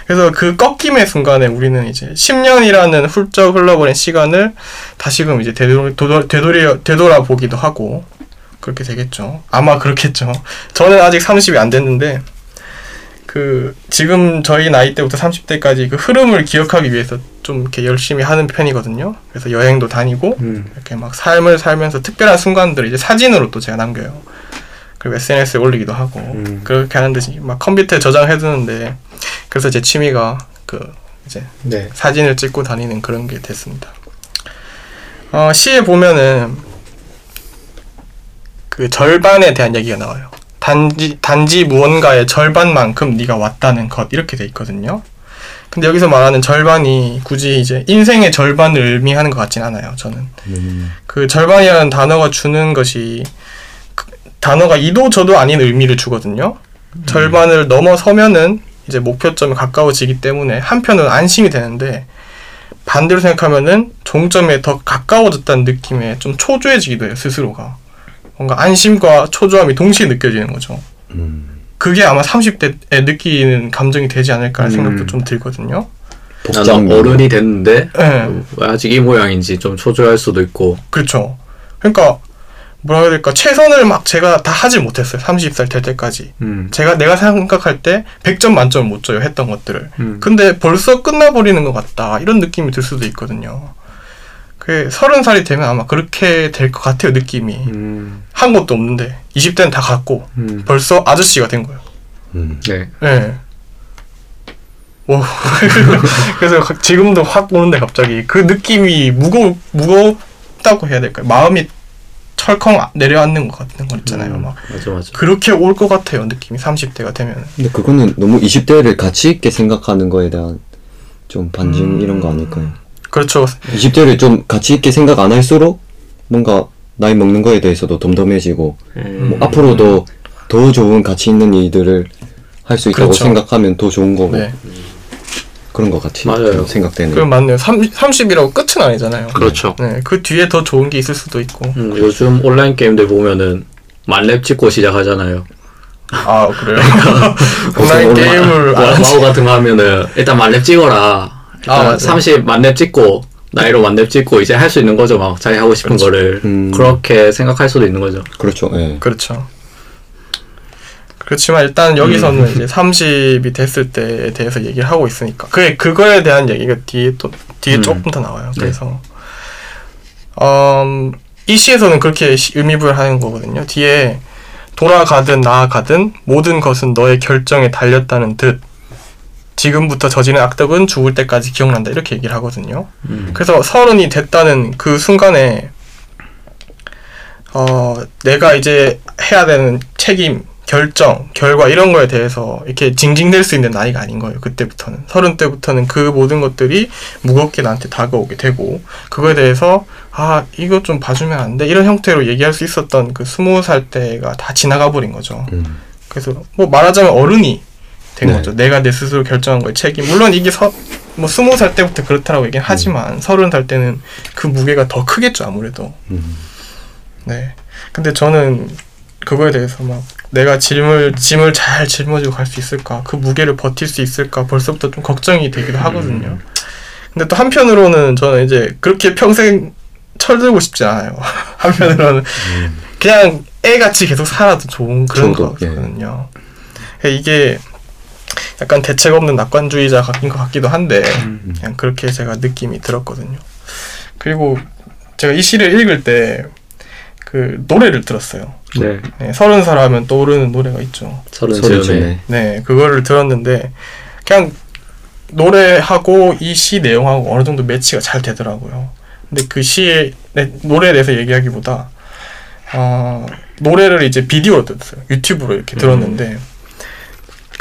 S1: 그래서 그 꺾임의 순간에 우리는 이제 10년이라는 훌쩍 흘러버린 시간을 다시금 이제 되돌, 되돌, 되돌이, 되돌아보기도 하고 그렇게 되겠죠. 아마 그렇겠죠. 저는 아직 30이 안 됐는데 그 지금 저희 나이 때부터 30대까지 그 흐름을 기억하기 위해서 좀 이렇게 열심히 하는 편이거든요. 그래서 여행도 다니고
S2: 음.
S1: 이렇게 막 삶을 살면서 특별한 순간들을 이제 사진으로 또 제가 남겨요. 그리고 SNS에 올리기도 하고
S2: 음.
S1: 그렇게 하는 듯이 막 컴퓨터에 저장해두는데 그래서 제 취미가 그 이제
S2: 네.
S1: 사진을 찍고 다니는 그런 게 됐습니다. 어, 시에 보면은 그 절반에 대한 얘기가 나와요. 단지 단지 무언가의 절반만큼 네가 왔다는 것 이렇게 돼 있거든요. 근데 여기서 말하는 절반이 굳이 이제 인생의 절반을 의미하는 것 같진 않아요. 저는
S3: 음,
S1: 그 절반이라는 단어가 주는 것이 그 단어가 이도 저도 아닌 의미를 주거든요. 절반을 넘어서면은 이제 목표점에 가까워지기 때문에 한편은 안심이 되는데 반대로 생각하면은 종점에 더 가까워졌다는 느낌에 좀 초조해지기도 해요 스스로가 뭔가 안심과 초조함이 동시에 느껴지는 거죠.
S3: 음.
S1: 그게 아마 30대에 느끼는 감정이 되지 않을까라는
S2: 음.
S1: 생각도 좀 들거든요.
S2: 나는 어른이 됐는데
S1: 예.
S2: 왜 아직 이 모양인지 좀 초조할 수도 있고
S1: 그렇죠. 그러니까 뭐라 해야 될까 최선을 막 제가 다 하지 못했어요. 30살 될 때까지.
S2: 음.
S1: 제가 내가 생각할 때 100점 만점을 못 줘요. 했던 것들을.
S2: 음.
S1: 근데 벌써 끝나버리는 것 같다. 이런 느낌이 들 수도 있거든요. 그 서른 살이 되면 아마 그렇게 될 것 같아요. 느낌이.
S2: 음.
S1: 한 것도 없는데 20대는 다 갔고
S2: 음.
S1: 벌써 아저씨가 된 거예요.
S3: 음.
S2: 네.
S1: 예. 오. 그래서 가- 지금도 확 오는데 갑자기 그 느낌이 무거 무겁다고 해야 될까요? 마음이 철컹 내려앉는 것 같은 거 있잖아요.
S2: 음.
S1: 막
S4: 맞아 맞아.
S1: 그렇게 올 것 같아요. 느낌이 30대가 되면.
S3: 근데 그거는 너무 20대를 가치 있게 생각하는 거에 대한 좀 반증
S1: 음.
S3: 이런 거 아닐까요?
S1: 그렇죠.
S3: 20대를 좀 가치 있게 생각 안 할수록 뭔가 나이 먹는 거에 대해서도 덤덤해지고
S4: 음.
S3: 뭐 앞으로도 더 좋은 가치 있는 일들을 할 수 있다고
S1: 그렇죠.
S3: 생각하면 더 좋은 거고
S1: 네.
S3: 그런 것 같이
S4: 맞아요.
S3: 좀 생각되네요.
S1: 그럼 맞네요. 30, 30이라고 끝은 아니잖아요.
S4: 그렇죠.
S1: 네. 그 뒤에 더 좋은 게 있을 수도 있고.
S2: 음, 요즘 온라인 게임들 보면은 만렙 찍고 시작하잖아요.
S1: 아, 그래요? 온라인 게임을
S2: 마-
S1: 안 하지.
S2: 마오 같은 거 하면은 일단 만렙 찍어라.
S1: 아, 맞아요.
S2: 30 만렙 찍고 나이로 만렙 찍고 이제 할 수 있는 거죠. 막 자기 하고 싶은
S1: 그렇죠.
S2: 거를
S3: 음.
S2: 그렇게 생각할 수도 있는 거죠.
S3: 그렇죠. 예.
S1: 그렇죠. 그렇지만 일단 여기서는 이제 30이 됐을 때에 대해서 얘기를 하고 있으니까 그게 그거에 대한 얘기가 뒤에 또 뒤에
S2: 음.
S1: 조금 더 나와요.
S2: 네.
S1: 그래서 음, 이 시에서는 그렇게 시- 의미부여하는 거거든요. 뒤에 돌아가든 나아가든 모든 것은 너의 결정에 달렸다는 듯 지금부터 저지른 악덕은 죽을 때까지 기억난다 이렇게 얘기를 하거든요.
S2: 음.
S1: 그래서 서른이 됐다는 그 순간에 어 내가 이제 해야 되는 책임, 결정, 결과 이런 거에 대해서 이렇게 징징댈 수 있는 나이가 아닌 거예요. 그때부터는 서른 때부터는 그 모든 것들이 무겁게 나한테 다가오게 되고 그거에 대해서 아 이거 좀 봐주면 안 돼 이런 형태로 얘기할 수 있었던 그 스무 살 때가 다 지나가 버린 거죠.
S3: 음.
S1: 그래서 뭐 말하자면 어른이 된
S3: 네.
S1: 거죠. 내가 내 스스로 결정한 거에 책임. 물론 이게 서, 뭐 스무 살 때부터 그렇다라고 얘기는 하지만 서른 살 때는 그 무게가 더 크겠죠 아무래도.
S3: 음.
S1: 네. 근데 저는 그거에 대해서 막 내가 짐을 짐을 잘 짊어지고 갈 수 있을까? 그 무게를 버틸 수 있을까? 벌써부터 좀 걱정이 되기도 하거든요. 근데 또 한편으로는 저는 이제 그렇게 평생 철들고 싶지 않아요. 한편으로는 그냥 애같이 계속 살아도 좋은 그런
S3: 저도, 예.
S1: 거거든요. 이게 약간 대책 없는 낙관주의자 같긴 것 같기도 한데 그냥 그렇게 제가 느낌이 들었거든요. 그리고 제가 이 시를 읽을 때 그 노래를 들었어요.
S2: 네.
S1: 네, 서른 살 하면 떠오르는 노래가 있죠.
S2: 서른 즈음에.
S1: 네, 그거를 들었는데 그냥 노래하고 이 시 내용하고 어느 정도 매치가 잘 되더라고요. 근데 그 시의 네, 노래에 대해서 얘기하기보다 어, 노래를 이제 비디오로 들었어요. 유튜브로 이렇게 들었는데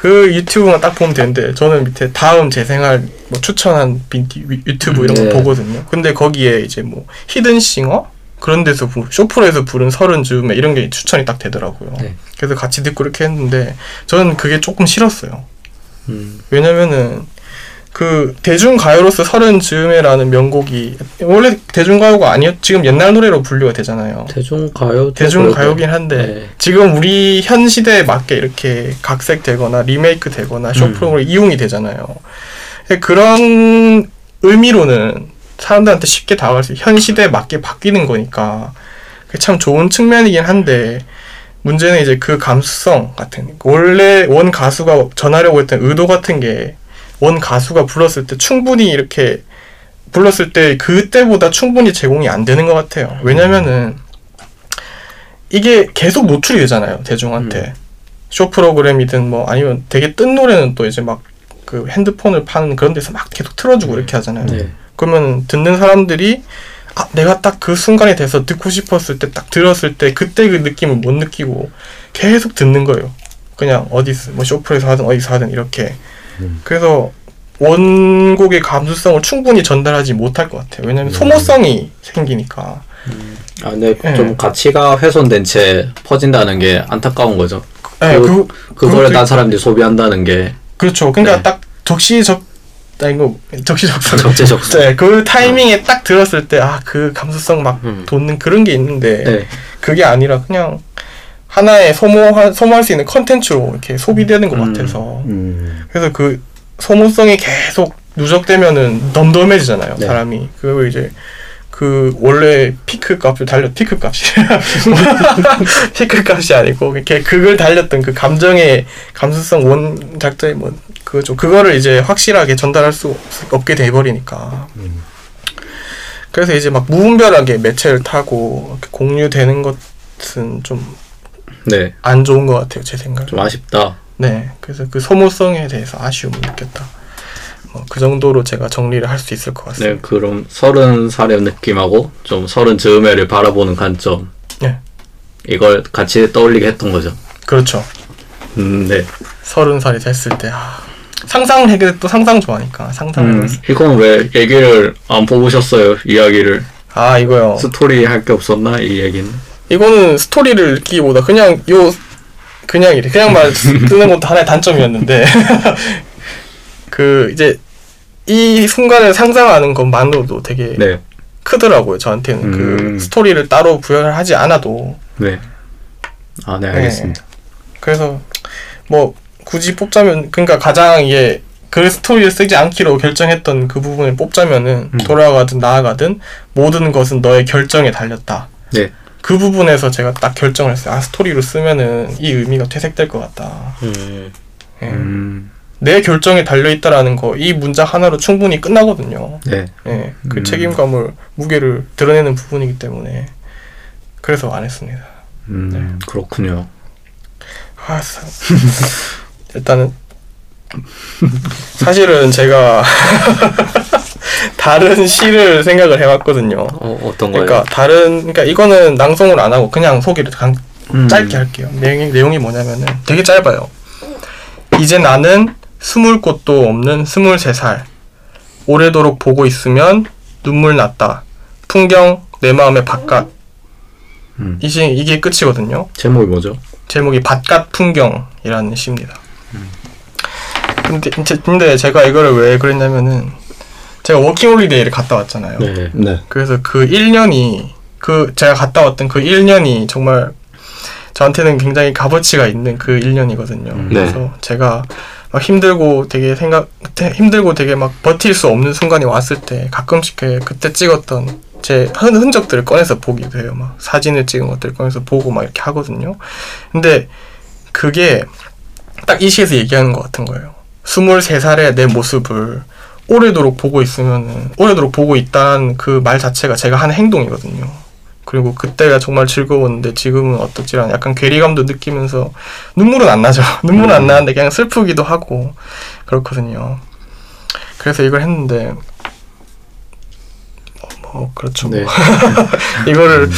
S1: 그 유튜브만 딱 보면 되는데 저는 밑에 다음 제 생활 뭐 추천한 비디, 유튜브 이런 거
S2: 네.
S1: 보거든요. 근데 거기에 이제 뭐 히든싱어 그런 데서 부, 쇼프로에서 부른 서른 즈음에 이런 게 추천이 딱 되더라고요.
S2: 네.
S1: 그래서 같이 듣고 이렇게 했는데 저는 그게 조금 싫었어요.
S2: 음.
S1: 왜냐면은 그 대중가요로서 서른 즈음에라는 명곡이 원래 대중가요가 아니었 지금 옛날 노래로 분류가 되잖아요.
S2: 대중가요
S1: 대중가요긴 한데
S2: 네.
S1: 지금 우리 현 시대에 맞게 이렇게 각색되거나 리메이크 되거나 쇼프로그램 이용이 되잖아요. 그런 의미로는 사람들한테 쉽게 다가갈 수, 현 시대에 맞게 바뀌는 거니까 참 좋은 측면이긴 한데 문제는 이제 그 감수성 같은 원래 원 가수가 전하려고 했던 의도 같은 게 원 가수가 불렀을 때 충분히 이렇게 불렀을 때 그때보다 충분히 제공이 안 되는 것 같아요. 왜냐면은 이게 계속 노출이 되잖아요 대중한테 쇼 프로그램이든 뭐 아니면 되게 뜬 노래는 또 이제 막 그 핸드폰을 파는 그런 데서 막 계속 틀어주고 이렇게 하잖아요.
S2: 네.
S1: 그러면 듣는 사람들이 아 내가 딱 그 순간에 대해서 듣고 싶었을 때 딱 들었을 때 그때 그 느낌을 못 느끼고 계속 듣는 거예요. 그냥 어디서 뭐 쇼프에서 하든 어디서 하든 이렇게. 그래서 원곡의 감수성을 충분히 전달하지 못할 것 같아요. 왜냐면 소모성이 생기니까.
S2: 아, 근데
S1: 네.
S2: 좀 가치가 훼손된 채 퍼진다는 게 안타까운 거죠.
S1: 네,
S2: 그-
S1: 그, 그것도
S2: 딴 사람들이 소비한다는 게
S1: 그렇죠. 그러니까
S2: 네.
S1: 딱 적시적 아니 뭐 적시적소.
S2: 적재적소.
S1: 네, 그 타이밍에 딱 들었을 때 아 그 감수성 막
S4: 음.
S1: 돋는 그런 게 있는데
S2: 네.
S1: 그게 아니라 그냥 하나의 소모할 소모할 수 있는 컨텐츠로 이렇게 소비되는 것
S2: 음.
S1: 같아서
S3: 음.
S1: 그래서 그 소모성이 계속 누적되면은 덤덤해지잖아요
S2: 네.
S1: 사람이 그리고 이제 그 원래 피크 값을 달려 피크 값이 피크 값이 아니고 이렇게 그걸 달렸던 그 감정의 감수성 원 작자의 뭐 그거죠 그거를 이제 확실하게 전달할 수 없- 없게 돼버리니까 그래서 이제 막 무분별하게 매체를 타고 공유되는 것은 좀 안
S2: 네.
S1: 좋은 것 같아요 제 생각.
S2: 좀 아쉽다.
S1: 네, 그래서 그 소모성에 대해서 아쉬움을 느꼈다. 뭐 그 정도로 제가 정리를 할 수 있을 것
S2: 네,
S1: 같습니다.
S2: 그럼 서른 살의 느낌하고 좀 서른 즈음에를 바라보는 관점.
S1: 네.
S2: 이걸 같이 떠올리게 했던 거죠.
S1: 그렇죠.
S2: 음, 네.
S1: 서른 살이 됐을 때 아, 상상해게 또 상상 좋아하니까 상상을
S2: 음,
S1: 했어요.
S2: 이건 왜 얘기를 안 뽑으셨어요? 이야기를.
S1: 아 이거요.
S2: 스토리 할 게 없었나? 이 얘기는.
S1: 이거는 스토리를 읽기보다 그냥 요 그냥 이래 그냥 말 쓰는 것도 하나의 단점이었는데 그 이제 이 순간을 상상하는 것만으로도 되게
S2: 네.
S1: 크더라고요 저한테는
S2: 음.
S1: 그 스토리를 따로 부여를 하지 않아도
S2: 네. 아, 네, 알겠습니다.
S1: 그래서 뭐 굳이 뽑자면 그러니까 가장 이게 그 스토리를 쓰지 않기로 결정했던 그 부분을 뽑자면은
S2: 음.
S1: 돌아가든 나아가든 모든 것은 너의 결정에 달렸다.
S2: 네.
S1: 그 부분에서 제가 딱 결정을 했어요. 아 스토리로 쓰면은 이 의미가 퇴색될 것 같다.
S4: 음.
S1: 예.
S2: 음,
S1: 내 결정에 달려 있다라는 거 이 문장 하나로 충분히 끝나거든요.
S2: 네.
S1: 예. 그
S2: 음.
S1: 책임감을 무게를 드러내는 부분이기 때문에 그래서 안 했습니다.
S2: 음,
S1: 네.
S2: 그렇군요.
S1: 아, 사- 일단은 사실은 제가 다른 시를 생각을 해봤거든요.
S4: 어, 어떤 거예요?
S1: 그러니까 다른 그러니까 이거는 낭송을 안 하고 그냥 소개를 강,
S2: 음.
S1: 짧게 할게요. 내용이, 내용이 뭐냐면은 되게 짧아요. 이제 나는 숨을 곳도 없는 스물세 살. 오래도록 보고 있으면 눈물 났다. 풍경 내 마음의 바깥.
S2: 음.
S1: 이 시, 이게 끝이거든요.
S2: 제목이 뭐죠?
S1: 제목이 바깥 풍경이라는 시입니다. 근데, 제- 근데 제가 이거를 왜 그랬냐면은 제가 워킹홀리데이를 갔다 왔잖아요.
S2: 네.
S3: 네.
S1: 그래서 그 1년이 그 제가 갔다 왔던 그 1년이 정말 저한테는 굉장히 값어치가 있는 그 1년이거든요.
S2: 음.
S1: 그래서 제가 막 힘들고 되게 생각 되- 힘들고 되게 막 버틸 수 없는 순간이 왔을 때 가끔씩 그- 그때 찍었던 제 흔- 흔적들을 꺼내서 보기도 해요. 막 사진을 찍은 것들 꺼내서 보고 막 이렇게 하거든요. 근데 그게 딱 이 시에서 얘기하는 것 같은 거예요. 23살의 내 모습을 오래도록 보고 있으면은 오래도록 보고 있다는 그 말 자체가 제가 하는 행동이거든요. 그리고 그때가 정말 즐거웠는데 지금은 어떻지란 약간 괴리감도 느끼면서 눈물은 안 나죠. 눈물은 안 나는데 그냥 슬프기도 하고 그렇거든요. 그래서 이걸 했는데 뭐, 뭐 그렇죠.
S2: 네.
S1: 이거를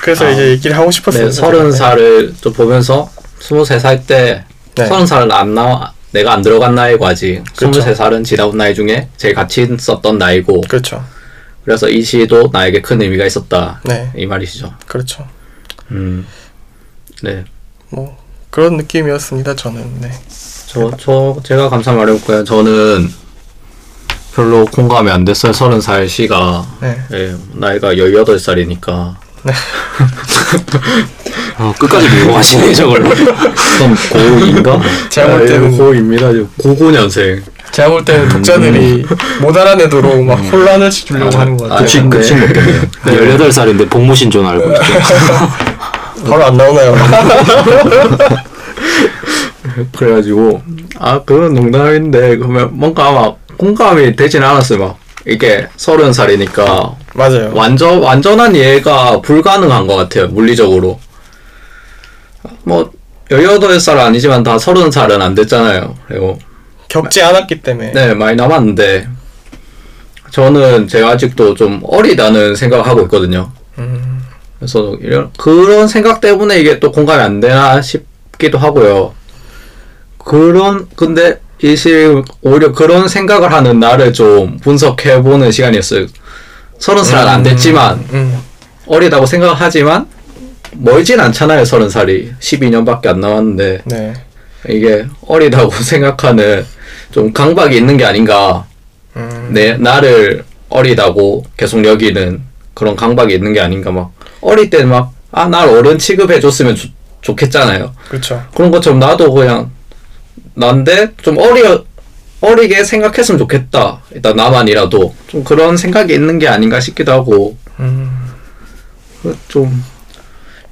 S1: 그래서
S2: 아.
S1: 이제 얘기를 하고 싶었어요.
S2: 네, 서른 살을 좀 보면서 스물세 살때
S1: 네.
S2: 서른 살은 안 나와 내가 안 들어간 나이고 아직
S1: 그렇죠.
S2: 스물세 살은 지나온 나이 중에 제일 가치 있었던 나이고
S1: 그렇죠.
S2: 그래서 이 시도 나에게 큰 의미가 있었다
S1: 네,
S2: 이 말이시죠.
S1: 그렇죠.
S2: 음, 네,
S1: 뭐 그런 느낌이었습니다. 저는 네.
S2: 저, 저 제가 감사 말해볼까요? 저는 별로 공감이 안 됐어요. 서른 살 시가
S1: 네.
S2: 예, 나이가 18살이니까
S4: 어, 끝까지 밀고 가시네 저걸.
S2: 좀 고2인가?
S1: 제가 볼 때는-
S2: 고2입니다. 99년생.
S1: 제가 볼 때는 독자들이 못 알아내도록 막 혼란을 주려고 하는 것
S2: 아,
S1: 같아요.
S2: 그치, 그치 먹겠네요.
S4: 18살인데 복무신 줄 알고 있죠.
S1: 바로 안 나오나요?
S2: 그래가지고 아 그건 농담인데 그러면 뭔가 막 공감이 되진 않았어요 막 이게 서른 살이니까
S1: 맞아요.
S2: 완전 완전한 이해가 불가능한 것 같아요 물리적으로 뭐 18살 아니지만 다 서른 살은 안 됐잖아요 그리고
S1: 겪지 않았기 때문에.
S2: 네 많이 남았는데 저는 제가 아직도 좀 어리다는 생각을 하고 있거든요
S1: 음,
S2: 그래서 이런 그런 생각 때문에 이게 또 공감이 안 되나 싶기도 하고요. 그런 근데 이시 오히려 그런 생각을 하는 나를 좀 분석해 보는 시간이었어요. 서른 살 안 됐지만
S1: 음,
S2: 어리다고 생각하지만 멀진 않잖아요. 서른 살이 12년밖에 안 남았는데
S1: 네.
S2: 이게 어리다고 생각하는 좀 강박이 있는 게 아닌가.
S1: 음,
S2: 내 나를 어리다고 계속 여기는 그런 강박이 있는 게 아닌가 막 어릴 때는 막아 날 어른 취급해 줬으면 좋- 좋겠잖아요
S1: 그렇죠.
S2: 그런 것처럼 나도 그냥 난데 좀 어리 어리게 생각했으면 좋겠다 일단 나만이라도 좀 그런 생각이 있는 게 아닌가 싶기도 하고 좀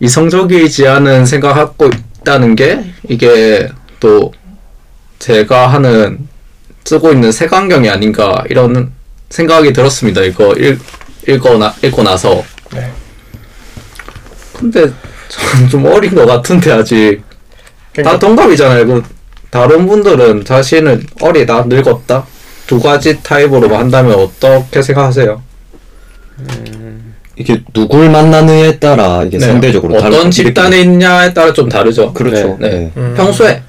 S2: 이성적이지 않은 생각하고 있다는 게 이게 또 제가 하는 쓰고 있는 색안경이 아닌가 이런 생각이 들었습니다. 이거 읽, 읽고, 나, 읽고 나서
S1: 네.
S2: 근데 좀 어린 것 같은데 아직 다
S1: 그러니까
S2: 동갑이잖아요. 그 다른 분들은 자신은 어리다, 늙었다 두 가지 타입으로 한다면 어떻게 생각하세요?
S3: 이게 누굴 만나느냐에 따라 이게
S2: 네.
S3: 상대적으로 다르-
S2: 어떤 집단에 있냐에 따라 좀 다르죠.
S3: 그렇죠.
S2: 네.
S3: 네.
S1: 음.
S2: 평소에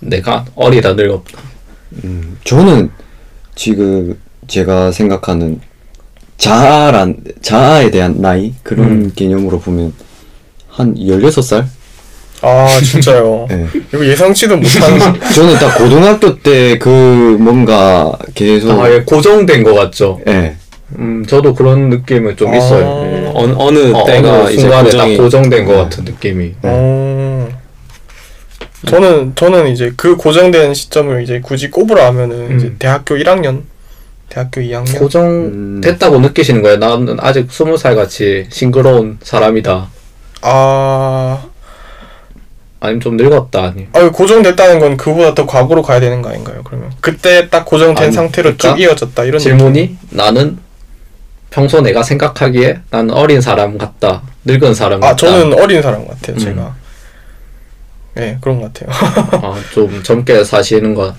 S2: 내가 어리다, 늙었다.
S3: 음, 저는 지금 제가 생각하는 자아란 자아에 대한 나이 그런
S2: 음.
S3: 개념으로 보면 한 16살?
S1: 아 진짜요.
S3: 예.
S1: 이거 예상치도 못한.
S3: 저는 딱 고등학교 때 그 뭔가 계속
S2: 아, 예, 고정된 것 같죠.
S3: 예.
S2: 음, 저도 그런 느낌은 좀
S1: 아.
S2: 있어요. 예.
S4: 어느, 어느
S2: 어,
S4: 때가
S2: 어느 순간에
S4: 고정이
S2: 딱 고정된 것
S3: 네.
S2: 같은 느낌이.
S1: 어. 저는 저는 이제 그 고정된 시점을 이제 굳이 꼽으라 하면은
S2: 음.
S1: 이제 대학교 1학년, 대학교 2학년.
S2: 고정 됐다고 느끼시는 거예요. 나는 아직 스무 살 같이 싱그러운 사람이다.
S1: 아,
S2: 아니면 좀 늙었다. 아니.
S1: 아 고정됐다는 건 그보다 더 과거로 가야 되는 거 아닌가요? 그러면 그때 딱 고정된
S2: 아니,
S1: 상태로
S2: 그러니까
S1: 쭉 이어졌다 이런
S2: 질문이 나는 평소 내가 생각하기에 나는 어린 사람 같다. 늙은 사람
S1: 느낌.
S2: 같다.
S1: 아 저는 어린 사람 같아요.
S2: 음.
S1: 제가. 네 그런 것 같아요.
S2: 아, 좀 젊게 사시는 거.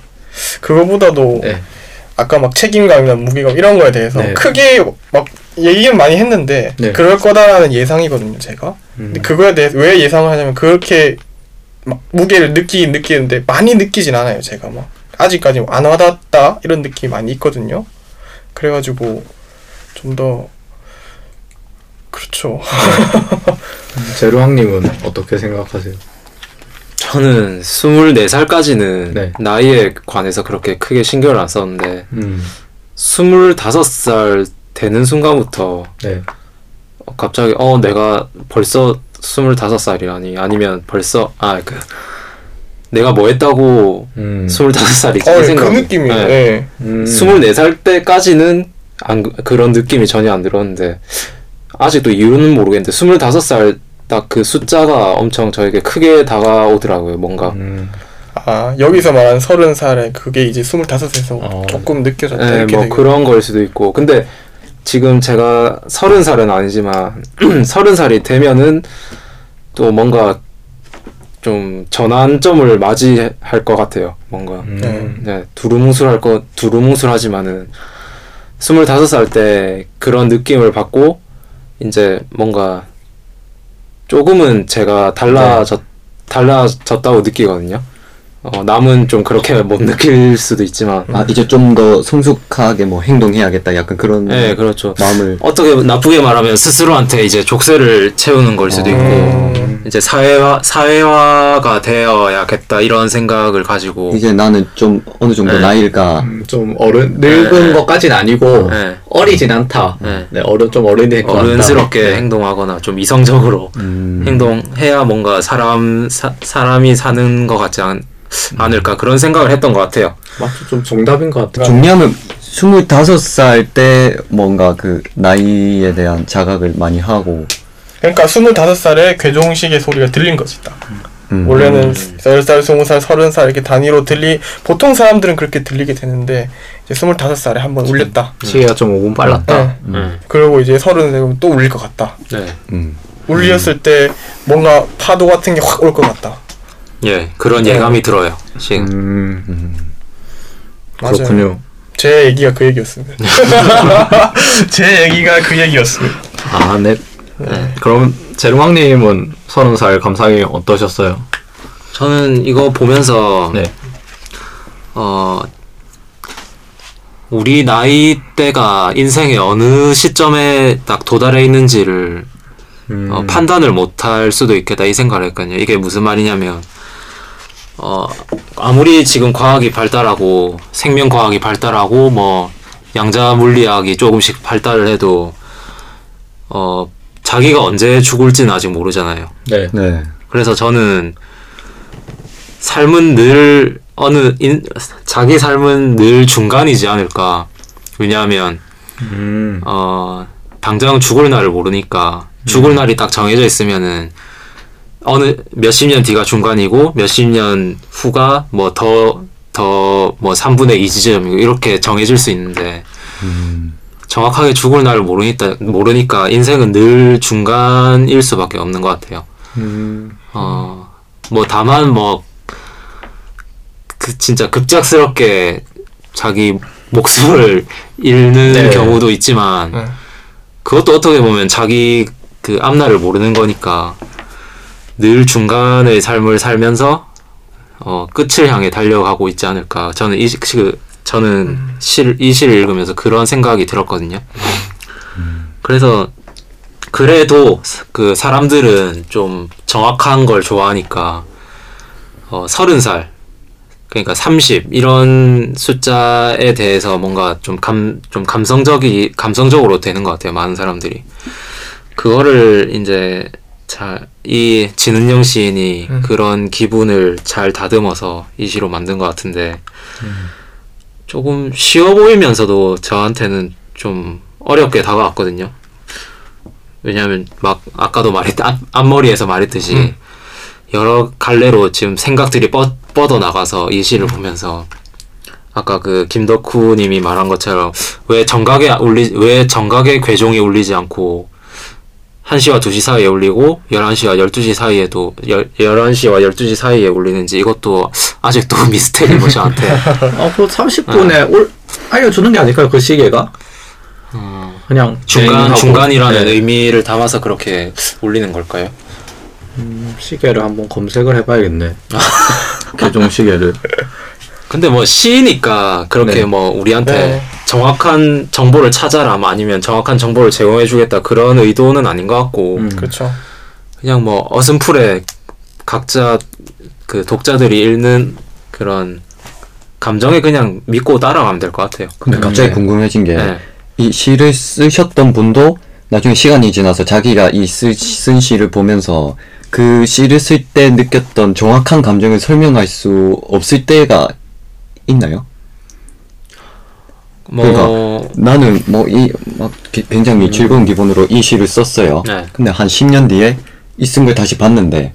S1: 그거보다도
S2: 네.
S1: 아까 막 책임감이나 무게감 이런 거에 대해서
S2: 네.
S1: 크게 막 얘기는 많이 했는데
S2: 네.
S1: 그럴 거다라는 예상이거든요 제가
S2: 음.
S1: 근데 그거에 대해서 왜 예상을 하냐면 그렇게 막 무게를 느끼긴 느끼는데 많이 느끼진 않아요 제가 막 아직까지 안 와닿았다 이런 느낌이 많이 있거든요 그래가지고 좀 더 그렇죠
S2: 제루왕님은 어떻게 생각하세요?
S4: 저는 24살까지는
S2: 네.
S4: 나이에 관해서 그렇게 크게 신경을 안 썼는데
S2: 음.
S4: 25살 되는 순간부터
S2: 네.
S4: 어, 갑자기 어 내가 벌써 25살이라니 아니면 벌써 아 그 내가 뭐 했다고
S2: 음.
S4: 25살이지
S1: 어, 이그
S4: 생각
S1: 느낌이에요
S4: 네.
S1: 네.
S2: 음.
S4: 24살 때까지는 안, 그- 그런 느낌이 전혀 안 들었는데 아직도 이유는 모르겠는데 25살 딱 그 숫자가 엄청 저에게 크게 다가오더라고요 뭔가
S2: 음.
S1: 아 여기서 말한 서른 살에 그게 이제 스물다섯에서
S2: 어.
S1: 조금 느껴졌다
S4: 네,
S1: 이렇게
S4: 뭐
S1: 되게
S4: 그런 걸 수도 있고 근데 지금 제가 서른 살은 아니지만 서른 살이 되면은 또 뭔가 좀 전환점을 맞이할 것 같아요 뭔가
S2: 음.
S4: 네 두루뭉술할 거 두루뭉술하지만은 스물다섯 살 때 그런 느낌을 받고 이제 뭔가 조금은 제가 달라졌 달라졌다고 느끼거든요. 어, 남은 좀 그렇게 못 느낄 수도 있지만
S3: 아 이제 좀 더 성숙하게 뭐 행동해야겠다 약간 그런
S4: 네 그렇죠.
S3: 마음을
S4: 어떻게 나쁘게 말하면 스스로한테 이제 족쇄를 채우는 걸 수도 있고
S1: 음.
S4: 이제 사회화 사회화가 되어야겠다 이런 생각을 가지고
S3: 이제 나는 좀 어느 정도
S4: 네.
S3: 나이가
S2: 음, 좀 어른 늙은
S4: 네.
S2: 것까진 아니고
S4: 네.
S2: 어리진 않다.
S4: 네.
S2: 네, 어른 좀 어른일 것 같다.
S4: 어른스럽게
S2: 네.
S4: 행동하거나 좀 이성적으로
S3: 음,
S4: 행동해야 뭔가 사람 사, 사람이 사는 것 같지 않, 않을까 그런 생각을 했던 것 같아요.
S2: 맞죠, 좀 정답인 것 같아요.
S3: 정리하면 25살 때 뭔가 그 나이에 대한 자각을 많이 하고
S1: 그러니까 스물다섯 살에 괴종식의 소리가 들린 거지 딱
S3: 음.
S1: 원래는 10살, 20살, 30살 이렇게 단위로 들리 보통 사람들은 그렇게 들리게 되는데 이제 25살에 한번 울렸다.
S2: 시계가 좀 5분 빨랐다.
S1: 네.
S4: 음.
S1: 그리고 이제 30 되면 또 울릴 것 같다.
S4: 네.
S3: 음.
S1: 울렸을 때 뭔가 파도 같은 게 확 올 것 같다.
S4: 예, 그런
S1: 네.
S4: 예감이 들어요. 지금.
S2: 음,
S1: 맞아요.
S2: 그렇군요.
S1: 제 얘기가 그 얘기였습니다. 제 얘기가 그 얘기였습니다.
S2: 아, 네. 네. 그럼 제롱왕님은 서른 살 감상이 어떠셨어요?
S4: 저는 이거 보면서
S2: 네.
S4: 어 우리 나이대가 인생의 어느 시점에 딱 도달해 있는지를
S2: 음,
S4: 어, 판단을 못할 수도 있겠다 이 생각을 했거든요. 이게 무슨 말이냐면 어 아무리 지금 과학이 발달하고 생명 과학이 발달하고 뭐 양자 물리학이 조금씩 발달을 해도 어 자기가 언제 죽을지는 아직 모르잖아요.
S2: 네.
S3: 네.
S4: 그래서 저는 삶은 늘 어느 인, 자기 삶은 늘 중간이지 않을까. 왜냐하면
S2: 음,
S4: 어 당장 죽을 날을 모르니까 죽을 날이 딱 정해져 있으면은 어느 몇십 년 뒤가 중간이고 몇십 년 후가 뭐 더 더 뭐 3분의 2 지점이고 이렇게 정해질 수 있는데 정확하게 죽을 날을 모르니까 모르니까 인생은 늘 중간일 수밖에 없는 것 같아요.
S2: 음.
S4: 어, 뭐 다만 뭐 그 진짜 급작스럽게 자기 목숨을 잃는
S2: 네.
S4: 경우도 있지만
S1: 네.
S4: 그것도 어떻게 보면 자기 그 앞날을 모르는 거니까 늘 중간의 삶을 살면서 어, 끝을 향해 달려가고 있지 않을까 저는 이 시- 그 저는 실, 이 시를 읽으면서 그런 생각이 들었거든요. 그래서 그래도 그 사람들은 좀 정확한 걸 좋아하니까 어, 30살 그러니까 30 이런 숫자에 대해서 뭔가 좀 감 좀 감성적이 감성적으로 되는 것 같아요. 많은 사람들이 그거를 이제 잘이 진은영 시인이
S1: 음.
S4: 그런 기분을 잘 다듬어서 이 시로 만든 것 같은데 조금 쉬워 보이면서도 저한테는 좀 어렵게 다가왔거든요. 왜냐하면 막 아까도 말했 앞, 앞머리에서 말했듯이
S1: 음.
S4: 여러 갈래로 지금 생각들이 뻗, 뻗어 나가서 이 시를 보면서 아까 그 김덕후님이 말한 것처럼 왜 정각에 울리 왜 정각에 괴종이 울리지 않고 1시와 2시 사이에 울리고 11시와 12시 사이에도 열, 11시와 12시 사이에 울리는지 이것도 아직도 미스테리고 저한테
S2: 어, 그 30분에 올 알려주는 게 아닐까요? 그 시계가? 그냥
S4: 중간 중간이라는
S2: 네.
S4: 의미를 담아서 그렇게 울리는 걸까요?
S2: 시계를 한번 검색을 해봐야겠네. 개종 시계를.
S4: 근데 뭐 시니까 그렇게
S2: 네.
S4: 뭐 우리한테
S1: 네.
S4: 정확한 정보를 찾아라 뭐 아니면 정확한 정보를 제공해 주겠다 그런 의도는 아닌 것 같고
S2: 음.
S1: 그렇죠.
S4: 그냥 뭐 어슴풀에 각자 그 독자들이 읽는 그런 감정에 그냥 믿고 따라가면 될 것 같아요.
S3: 근데 갑자기
S2: 네.
S3: 궁금해진 게이
S4: 네.
S3: 시를 쓰셨던 분도 나중에 시간이 지나서 자기가 이 쓴 시를 보면서 그 시를 쓸 때 느꼈던 정확한 감정을 설명할 수 없을 때가 있나요?
S4: 뭐
S3: 그러니까 나는 뭐 이 막 굉장히 즐거운 기분으로 이 시를 썼어요.
S4: 네.
S3: 근데 한 10년 뒤에 이 쓴 걸 다시 봤는데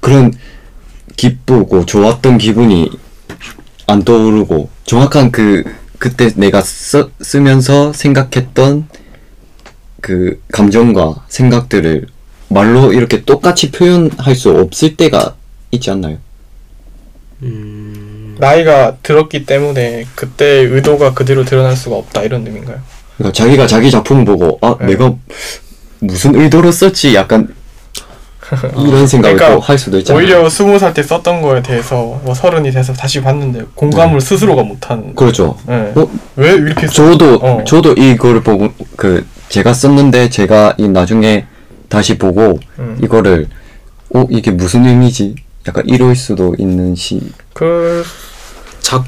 S3: 그런 기쁘고 좋았던 기분이 안 떠오르고 정확한 그 그때 내가 써, 쓰면서 생각했던 그 감정과 생각들을 말로 이렇게 똑같이 표현할 수 없을 때가 있지 않나요?
S1: 나이가 들었기 때문에 그때 의도가 그대로 드러날 수가 없다 이런 의미인가요?
S3: 그러니까 자기가 자기 작품 보고 아
S1: 네.
S3: 내가 무슨 의도로 썼지 약간 이런 생각을
S1: 그러니까
S3: 또할 수도 있잖아요.
S1: 오히려 스무 살 때 썼던 거에 대해서 뭐 서른이 돼서 다시 봤는데 공감을 스스로가 못하는.
S3: 그렇죠.
S1: 네.
S3: 어,
S1: 왜 이렇게 써?
S3: 저도
S1: 어.
S3: 저도 이거를 보고 그 제가 썼는데 제가 이 나중에 다시 보고
S1: 음.
S3: 이거를 어 이게 무슨 의미지? 약간 이럴 수도 있는 시.
S1: 그
S4: 작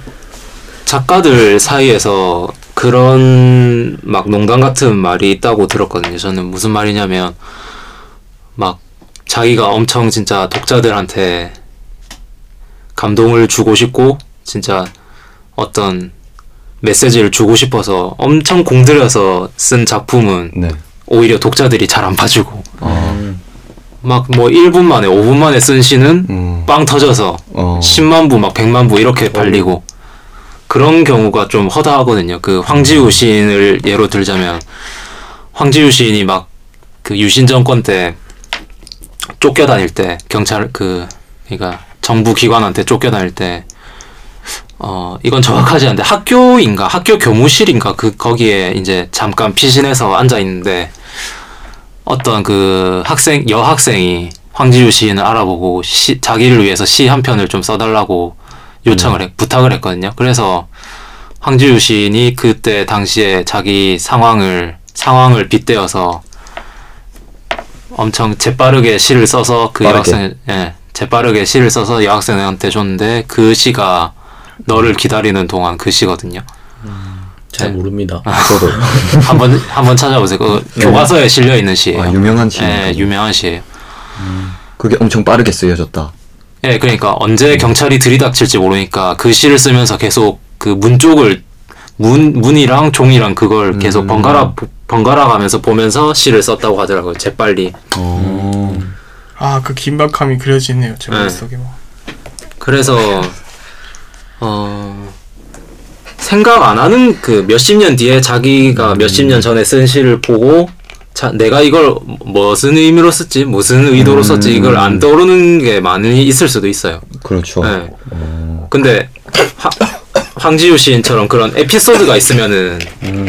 S4: 작가들 사이에서 그런 막 농담 같은 말이 있다고 들었거든요. 저는 무슨 말이냐면 막 자기가 엄청 진짜 독자들한테 감동을 주고 싶고 진짜 어떤 메시지를 주고 싶어서 엄청 공들여서 쓴 작품은
S3: 네.
S4: 오히려 독자들이 잘 안 봐주고
S3: 아,
S4: 막 뭐 1분 만에 5분 만에 쓴 시는
S3: 음.
S4: 빵 터져서
S3: 어.
S4: 10만 부, 막 100만 부 이렇게 팔리고 그런 경우가 좀 허다하거든요. 그 황지우 시인을 예로 들자면 황지우 시인이 막 그 유신 정권 때 쫓겨 다닐 때 경찰 그 그러니까 정부 기관한테 쫓겨 다닐 때 어, 이건 정확하지 않은데 학교인가 학교 교무실인가 그 거기에 이제 잠깐 피신해서 앉아 있는데 어떤 그 학생 여학생이 황지우 시인을 알아보고 시, 자기를 위해서 시 한 편을 좀 써달라고 요청을 했, 부탁을 했거든요. 그래서 황지우 시인이 그때 당시에 자기 상황을 상황을 빗대어서 엄청 재빠르게 시를 써서 그
S3: 빠르게.
S4: 여학생 예 재빠르게 시를 써서 여학생한테 줬는데 그 시가 너를 기다리는 동안 그 시거든요.
S2: 잘 모릅니다.
S3: 저도
S4: 한번 한번 찾아보세요. 그 교과서에 실려 있는 시예요.
S3: 아, 유명한 시.
S4: 예, 유명한 시예요.
S3: 그게 엄청 빠르게 쓰여졌다.
S4: 예, 그러니까 언제 경찰이 들이닥칠지 모르니까 그 시를 쓰면서 계속 그 문 쪽을 문 문이랑 종이랑 그걸 계속 번갈아 보- 번갈아 가면서 보면서 시를 썼다고 하더라고요. 재빨리.
S3: 어.
S1: 아그 긴박함이 그려지네요 제
S4: 네.
S1: 머릿속에 뭐.
S4: 그래서 어 생각 안 하는 그 몇십 년 뒤에 자기가 몇십 년 전에 쓴 시를 보고 자 내가 이걸 무슨 의미로 썼지 무슨 의도로 썼지 이걸 안 떠오르는 게 많이 있을 수도 있어요.
S3: 그렇죠.
S4: 네. 근데 화, 황지우 시인처럼 그런 에피소드가 있으면은
S3: 음.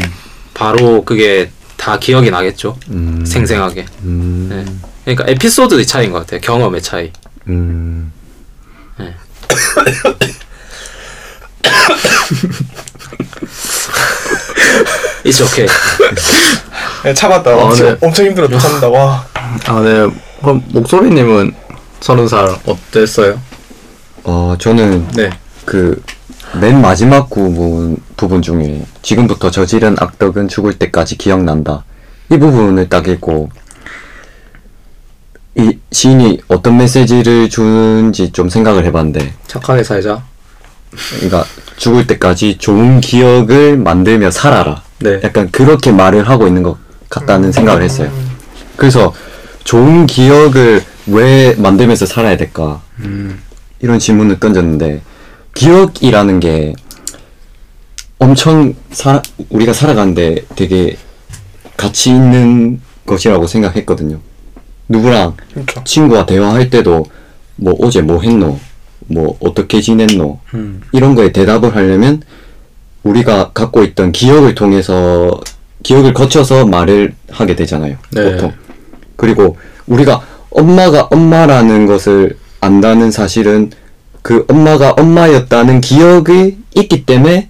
S4: 바로 그게 다 기억이 나겠죠.
S3: 음.
S4: 생생하게.
S3: 음.
S4: 네. 그러니까 에피소드의 차이인 것 같아요. 경험의 차이.
S3: 음.
S4: It's okay.
S1: 네, 참았다
S2: 어,
S1: 엄청,
S2: 네.
S1: 엄청 힘들었다 참는다 와
S2: 아, 네. 그럼 목소리님은 서른 살 어땠어요?
S3: 어 저는
S2: 네.
S3: 그 맨 마지막 부분 부분 중에 지금부터 저지른 악덕은 죽을 때까지 기억난다. 이 부분을 딱 읽고 이 시인이 어떤 메시지를 주는지 좀 생각을 해봤는데,
S2: 착하게 살자.
S3: 그러니까 죽을 때까지 좋은 기억을 만들며 살아라.
S2: 네.
S3: 약간 그렇게 말을 하고 있는 것 같다는 생각을 했어요. 그래서 좋은 기억을 왜 만들면서 살아야 될까?
S2: 음.
S3: 이런 질문을 던졌는데 기억이라는 게 엄청 사, 우리가 살아가는데 되게 가치 있는 것이라고 생각했거든요. 누구랑
S1: 그렇죠
S3: 친구와 대화할 때도 뭐 어제 뭐 했노? 뭐 어떻게 지냈노?
S2: 음.
S3: 이런 거에 대답을 하려면 우리가 갖고 있던 기억을 통해서 기억을 거쳐서 말을 하게 되잖아요.
S2: 네.
S3: 보통. 그리고 우리가 엄마가 엄마라는 것을 안다는 사실은 그 엄마가 엄마였다는 기억이 있기 때문에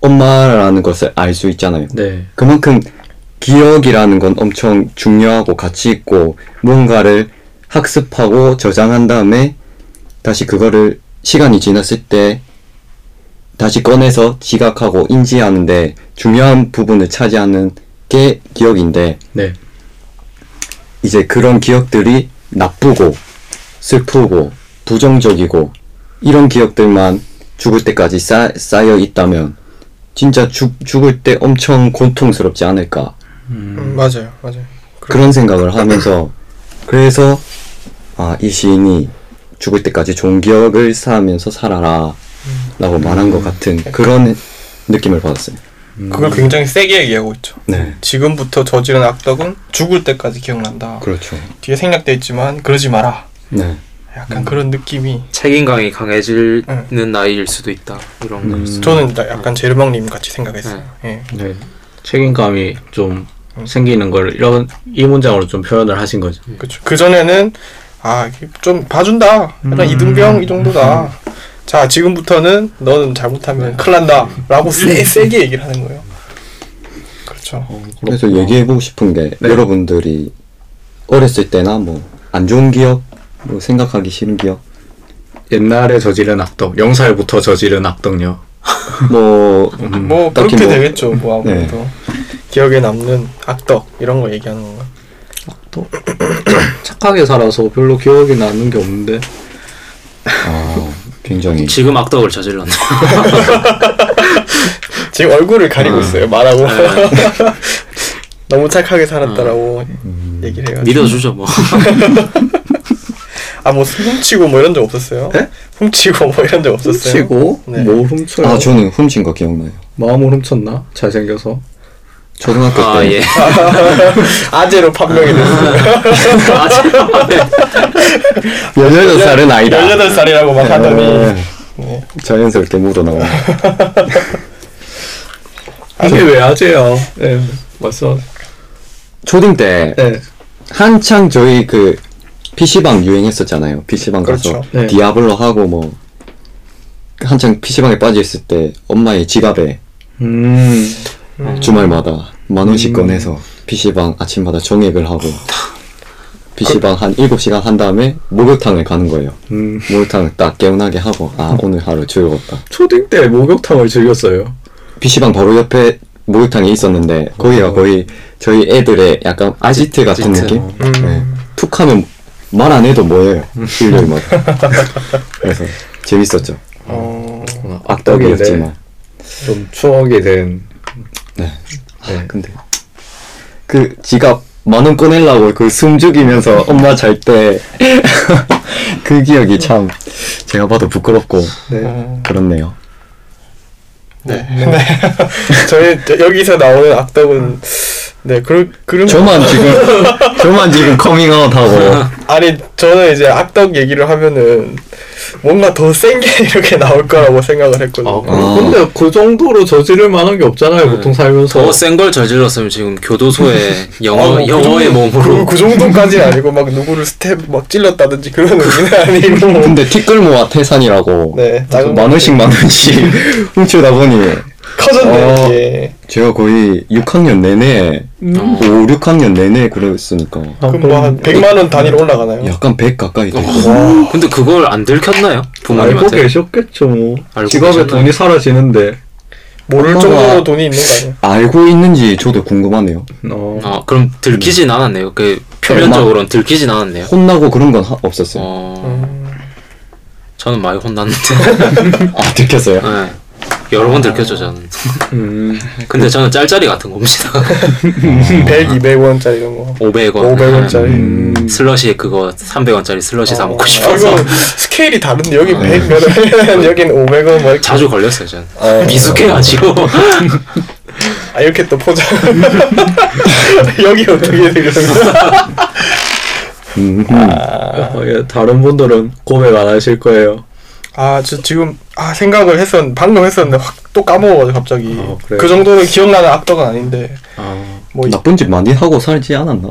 S3: 엄마라는 것을 알 수 있잖아요.
S2: 네.
S3: 그만큼 기억이라는 건 엄청 중요하고 가치 있고 무언가를 학습하고 저장한 다음에 다시 그거를 시간이 지났을 때 다시 꺼내서 지각하고 인지하는데 중요한 부분을 차지하는 게 기억인데
S2: 네.
S3: 이제 그런 기억들이 나쁘고 슬프고 부정적이고 이런 기억들만 죽을 때까지 쌓, 쌓여 있다면 진짜 죽, 죽을 때 엄청 고통스럽지 않을까?
S1: 음, 맞아요 맞아요.
S3: 그런 생각을 하면서 그래서 아 이 시인이 죽을 때까지 좋은 기억을 쌓으면서 살아라 라고 말한 것 같은 그런 느낌을 받았어요
S1: 그걸 굉장히 세게 얘기하고 있죠
S3: 네
S1: 지금부터 저지른 악덕은 죽을 때까지 기억난다
S3: 그렇죠
S1: 뒤에 생략돼 있지만 그러지 마라
S3: 네
S1: 약간 그런 느낌이
S4: 책임감이 강해지는 나이일 수도 있다. 이런 거.
S2: 음.
S1: 저는 나- 약간 제르망님 같이 생각했어요 예.
S2: 네. 책임감이 좀 생기는 걸 이런 이 문장으로 좀 표현을 하신 거죠.
S1: 그렇죠. 그 전에는 아 좀 봐준다. 약간 이등병 이 정도다. 자 지금부터는 너는 잘못하면 큰일 난다 라고 세, 세게 얘기를 하는 거예요. 그렇죠.
S3: 그래서 얘기해보고 싶은 게
S2: 네.
S3: 여러분들이 어렸을 때나 뭐 안 좋은 기억 뭐 생각하기 싫은 기억
S2: 옛날에 저지른 악덕, 영살부터 저지른 악덕요.
S1: 뭐뭐
S3: 딱히
S1: 그렇게
S3: 뭐-
S1: 되겠죠. 뭐 아무래도 기억에 남는 악덕 이런 거 얘기하는 건가.
S2: 또 착하게 살아서 별로 기억이 나는 게 없는데.
S3: 아, 굉장히
S4: 지금 악덕을 저질렀네.
S1: 지금 얼굴을 가리고 있어요. 말하고
S4: 네.
S1: 너무 착하게 살았다라고 얘기를 해가지고.
S4: 믿어주죠 뭐.
S1: 아뭐 훔치고 뭐 이런 적 없었어요?
S2: 네?
S1: 훔치고 뭐 이런 적 없었어요?
S2: 훔치고
S1: 네.
S2: 뭐 훔쳐요?
S3: 아 저는 훔친 거 기억나요
S2: 마음을 훔쳤나? 잘생겨서.
S3: 초등학교
S4: 아
S3: 때
S4: 예.
S1: 아재로 판명이 됐어요.
S3: 18살은 아니다
S1: 18살이라고 막 하더니
S3: 네.
S1: 네.
S3: 자연스럽게 묻어나오네
S2: 이게 왜 아재야? 네, 맞어.
S3: 초딩 때
S2: 네,
S3: 한창 저희 그 PC방 유행했었잖아요. PC방 가서
S1: 그렇죠.
S2: 네.
S3: 디아블로 하고 뭐 한창 PC방에 빠져 있을 때 엄마의 지갑에
S2: 음,
S3: 주말마다 만 원씩
S2: 음.
S3: 꺼내서 PC방 아침마다 정액을 하고 PC방 한 7시간 한 다음에 목욕탕을 가는 거예요.
S2: 음.
S3: 목욕탕을 딱 개운하게 하고 아 오늘 하루 즐거웠다.
S2: 초딩 때 목욕탕을 즐겼어요.
S3: PC방 바로 옆에 목욕탕이 있었는데 거기가
S2: 어.
S3: 거의 저희 애들의 약간 아지트 같은
S4: 아지트.
S3: 느낌?
S1: 음.
S3: 네. 툭 하면 말 안 해도 뭐예요. 일요일마다. 그래서 재밌었죠.
S1: 어...
S3: 악덕이었지만.
S2: 좀 추억이 된.
S3: 네.
S2: 네.
S3: 근데 그 지갑 만 원 꺼내려고 그 숨 죽이면서 엄마 잘 때 그 기억이 참 제가 봐도 부끄럽고
S1: 음,
S3: 그렇네요.
S1: 네. 네. 저희 여기서 나오는 악덕은 네 그런 그런
S3: 저만 지금 저만 지금 커밍아웃하고
S1: 아니 저는 이제 악덕 얘기를 하면은 뭔가 더 센 게 이렇게 나올 거라고 생각을 했거든요.
S4: 어,
S3: 아.
S2: 근데 그 정도로 저지를 만한 게 없잖아요. 보통 살면서.
S4: 더 센 걸 저질렀으면 지금 교도소에 영어
S1: 아, 뭐그
S4: 영어의
S1: 정도-
S4: 몸으로
S1: 그, 그 정도까지는 아니고 막 누구를 stab 막 찔렀다든지 그런 의미는 아니고
S3: 근데 티끌모아 태산이라고
S1: 네, 작은
S3: 만 원씩 만 원씩 훔치다 보니
S1: 커졌네
S3: 어.
S1: 이게.
S3: 제가 거의 6학년 내내
S4: 어.
S3: 5, 6학년 내내 그랬으니까
S2: 아,
S1: 그럼 뭐 한 100만 원 단위로 올라가나요?
S3: 약간 100 가까이 되고
S4: 근데 그걸 안 들켰나요?
S2: 알고
S4: 부모님한테
S2: 계셨겠죠. 뭐.
S4: 알고
S2: 지갑에
S4: 계셨나요?
S2: 돈이 사라지는데.
S1: 모를
S3: 엄마가-
S1: 정도로 돈이 있는 거 아니에요?
S3: 알고 있는지 저도 궁금하네요.
S2: 어.
S4: 아 그럼 들키진 않았네요. 그 표면적으로는 들키진 않았네요.
S3: 혼나고 그런 건 하- 없었어요.
S4: 어,
S1: 음,
S4: 저는 많이 혼났는데
S3: 아 들켰어요?
S4: 네. 여러 번 들켰죠 저는.
S2: 음.
S4: 근데 저는 짤짤이 같은 겁니다.
S1: 100, 200원짜리 이런 거
S4: 500원.
S1: 500원짜리
S2: 음.
S4: 슬러시 그거 300원짜리 슬러시 사 먹고
S1: 아,
S4: 싶어서
S1: 이거 스케일이 다른데 여기 100 몇 원, 여기는 500원 뭐 이렇게
S4: 자주 걸렸어요 저는.
S1: 어.
S4: 미숙해가지고.
S1: 아 이렇게 또 포장 여기 어떻게 돼 그러면
S3: 음,
S2: 어, 예, 다른 분들은 고백 안 하실 거예요.
S1: 아 저 지금 아 생각을 했었 방금 했었는데 확 또 까먹어가지고 갑자기
S2: 어, 그래요?
S1: 그 정도로 기억나는 악덕은 아닌데
S2: 아,
S1: 뭐 이-
S3: 나쁜 짓 많이 하고 살지 않았나?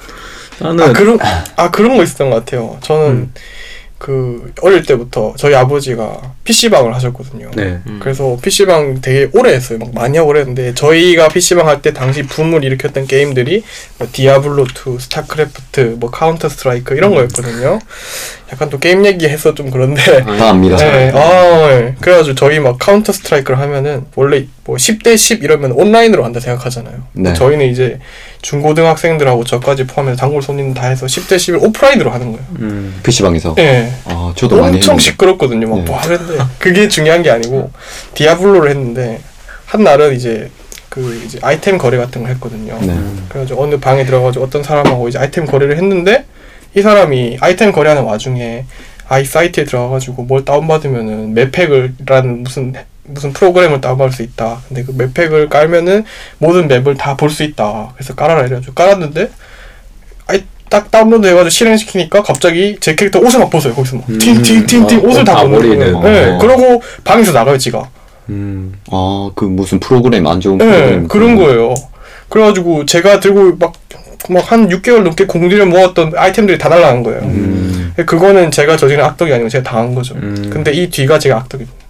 S2: 나는
S1: 아 그런 아 그런 거 있었던 것 같아요. 저는 그 어릴 때부터 저희 아버지가 PC방을 하셨거든요.
S2: 네.
S4: 음.
S1: 그래서 PC방 되게 오래 했어요. 막 많이 하고 그랬는데 저희가 PC방 할 때 당시 붐을 일으켰던 게임들이 뭐 디아블로 2, 스타크래프트, 뭐 카운터 스트라이크 이런 거였거든요. 약간 또 게임 얘기해서 좀 그런데
S3: 다 압니다.
S1: 네, 아, 네. 그래가지고 저희 막 카운터 스트라이크를 하면은 원래 뭐 10대 10 이러면 온라인으로 한다 생각하잖아요.
S3: 네.
S1: 저희는 이제 중고등학생들하고 저까지 포함해서 단골 손님 다 해서 10대 10을 오프라인으로 하는 거예요.
S2: 음.
S3: PC방에서.
S1: 네.
S3: 아, 저도 많이
S1: 엄청
S3: 했는데.
S1: 시끄럽거든요. 막
S3: 네.
S1: 뭐 하는데 그게 중요한 게 아니고 디아블로를 했는데 한 날은 이제 그 이제 아이템 거래 같은 걸 했거든요.
S3: 네.
S1: 그래가지고 어느 방에 들어가지고 어떤 사람하고 이제 아이템 거래를 했는데 이 사람이 아이템 거래하는 와중에 아이 사이트에 들어가가지고 뭘 다운받으면은 맵팩을라는 무슨 무슨 프로그램을 다운받을 수 있다. 근데 그 맵팩을 깔면은 모든 맵을 다 볼 수 있다. 그래서 깔아라 이래가지고 깔았는데 아이 딱 다운로드 해가지고 실행시키니까 갑자기 제 캐릭터 옷을 막 벗어요. 거기서 막
S2: 음.
S1: 팅팅팅팅
S2: 아,
S1: 옷을
S2: 다다
S1: 벗는. 거예요. 네.
S3: 어.
S1: 그러고 방에서 나가요 지가.
S2: 음.
S3: 아, 그 무슨 프로그램 안 좋은
S1: 네,
S3: 프로그램.
S1: 그런 거예요. 그래가지고 제가 들고 막 막 한 6개월 넘게 공들여 모았던 아이템들이 다 날라간 거예요.
S3: 음.
S1: 그거는 제가 저지른 악덕이 아니고 제가 당한 거죠.
S2: 음.
S1: 근데 이 뒤가 제가 악덕입니다.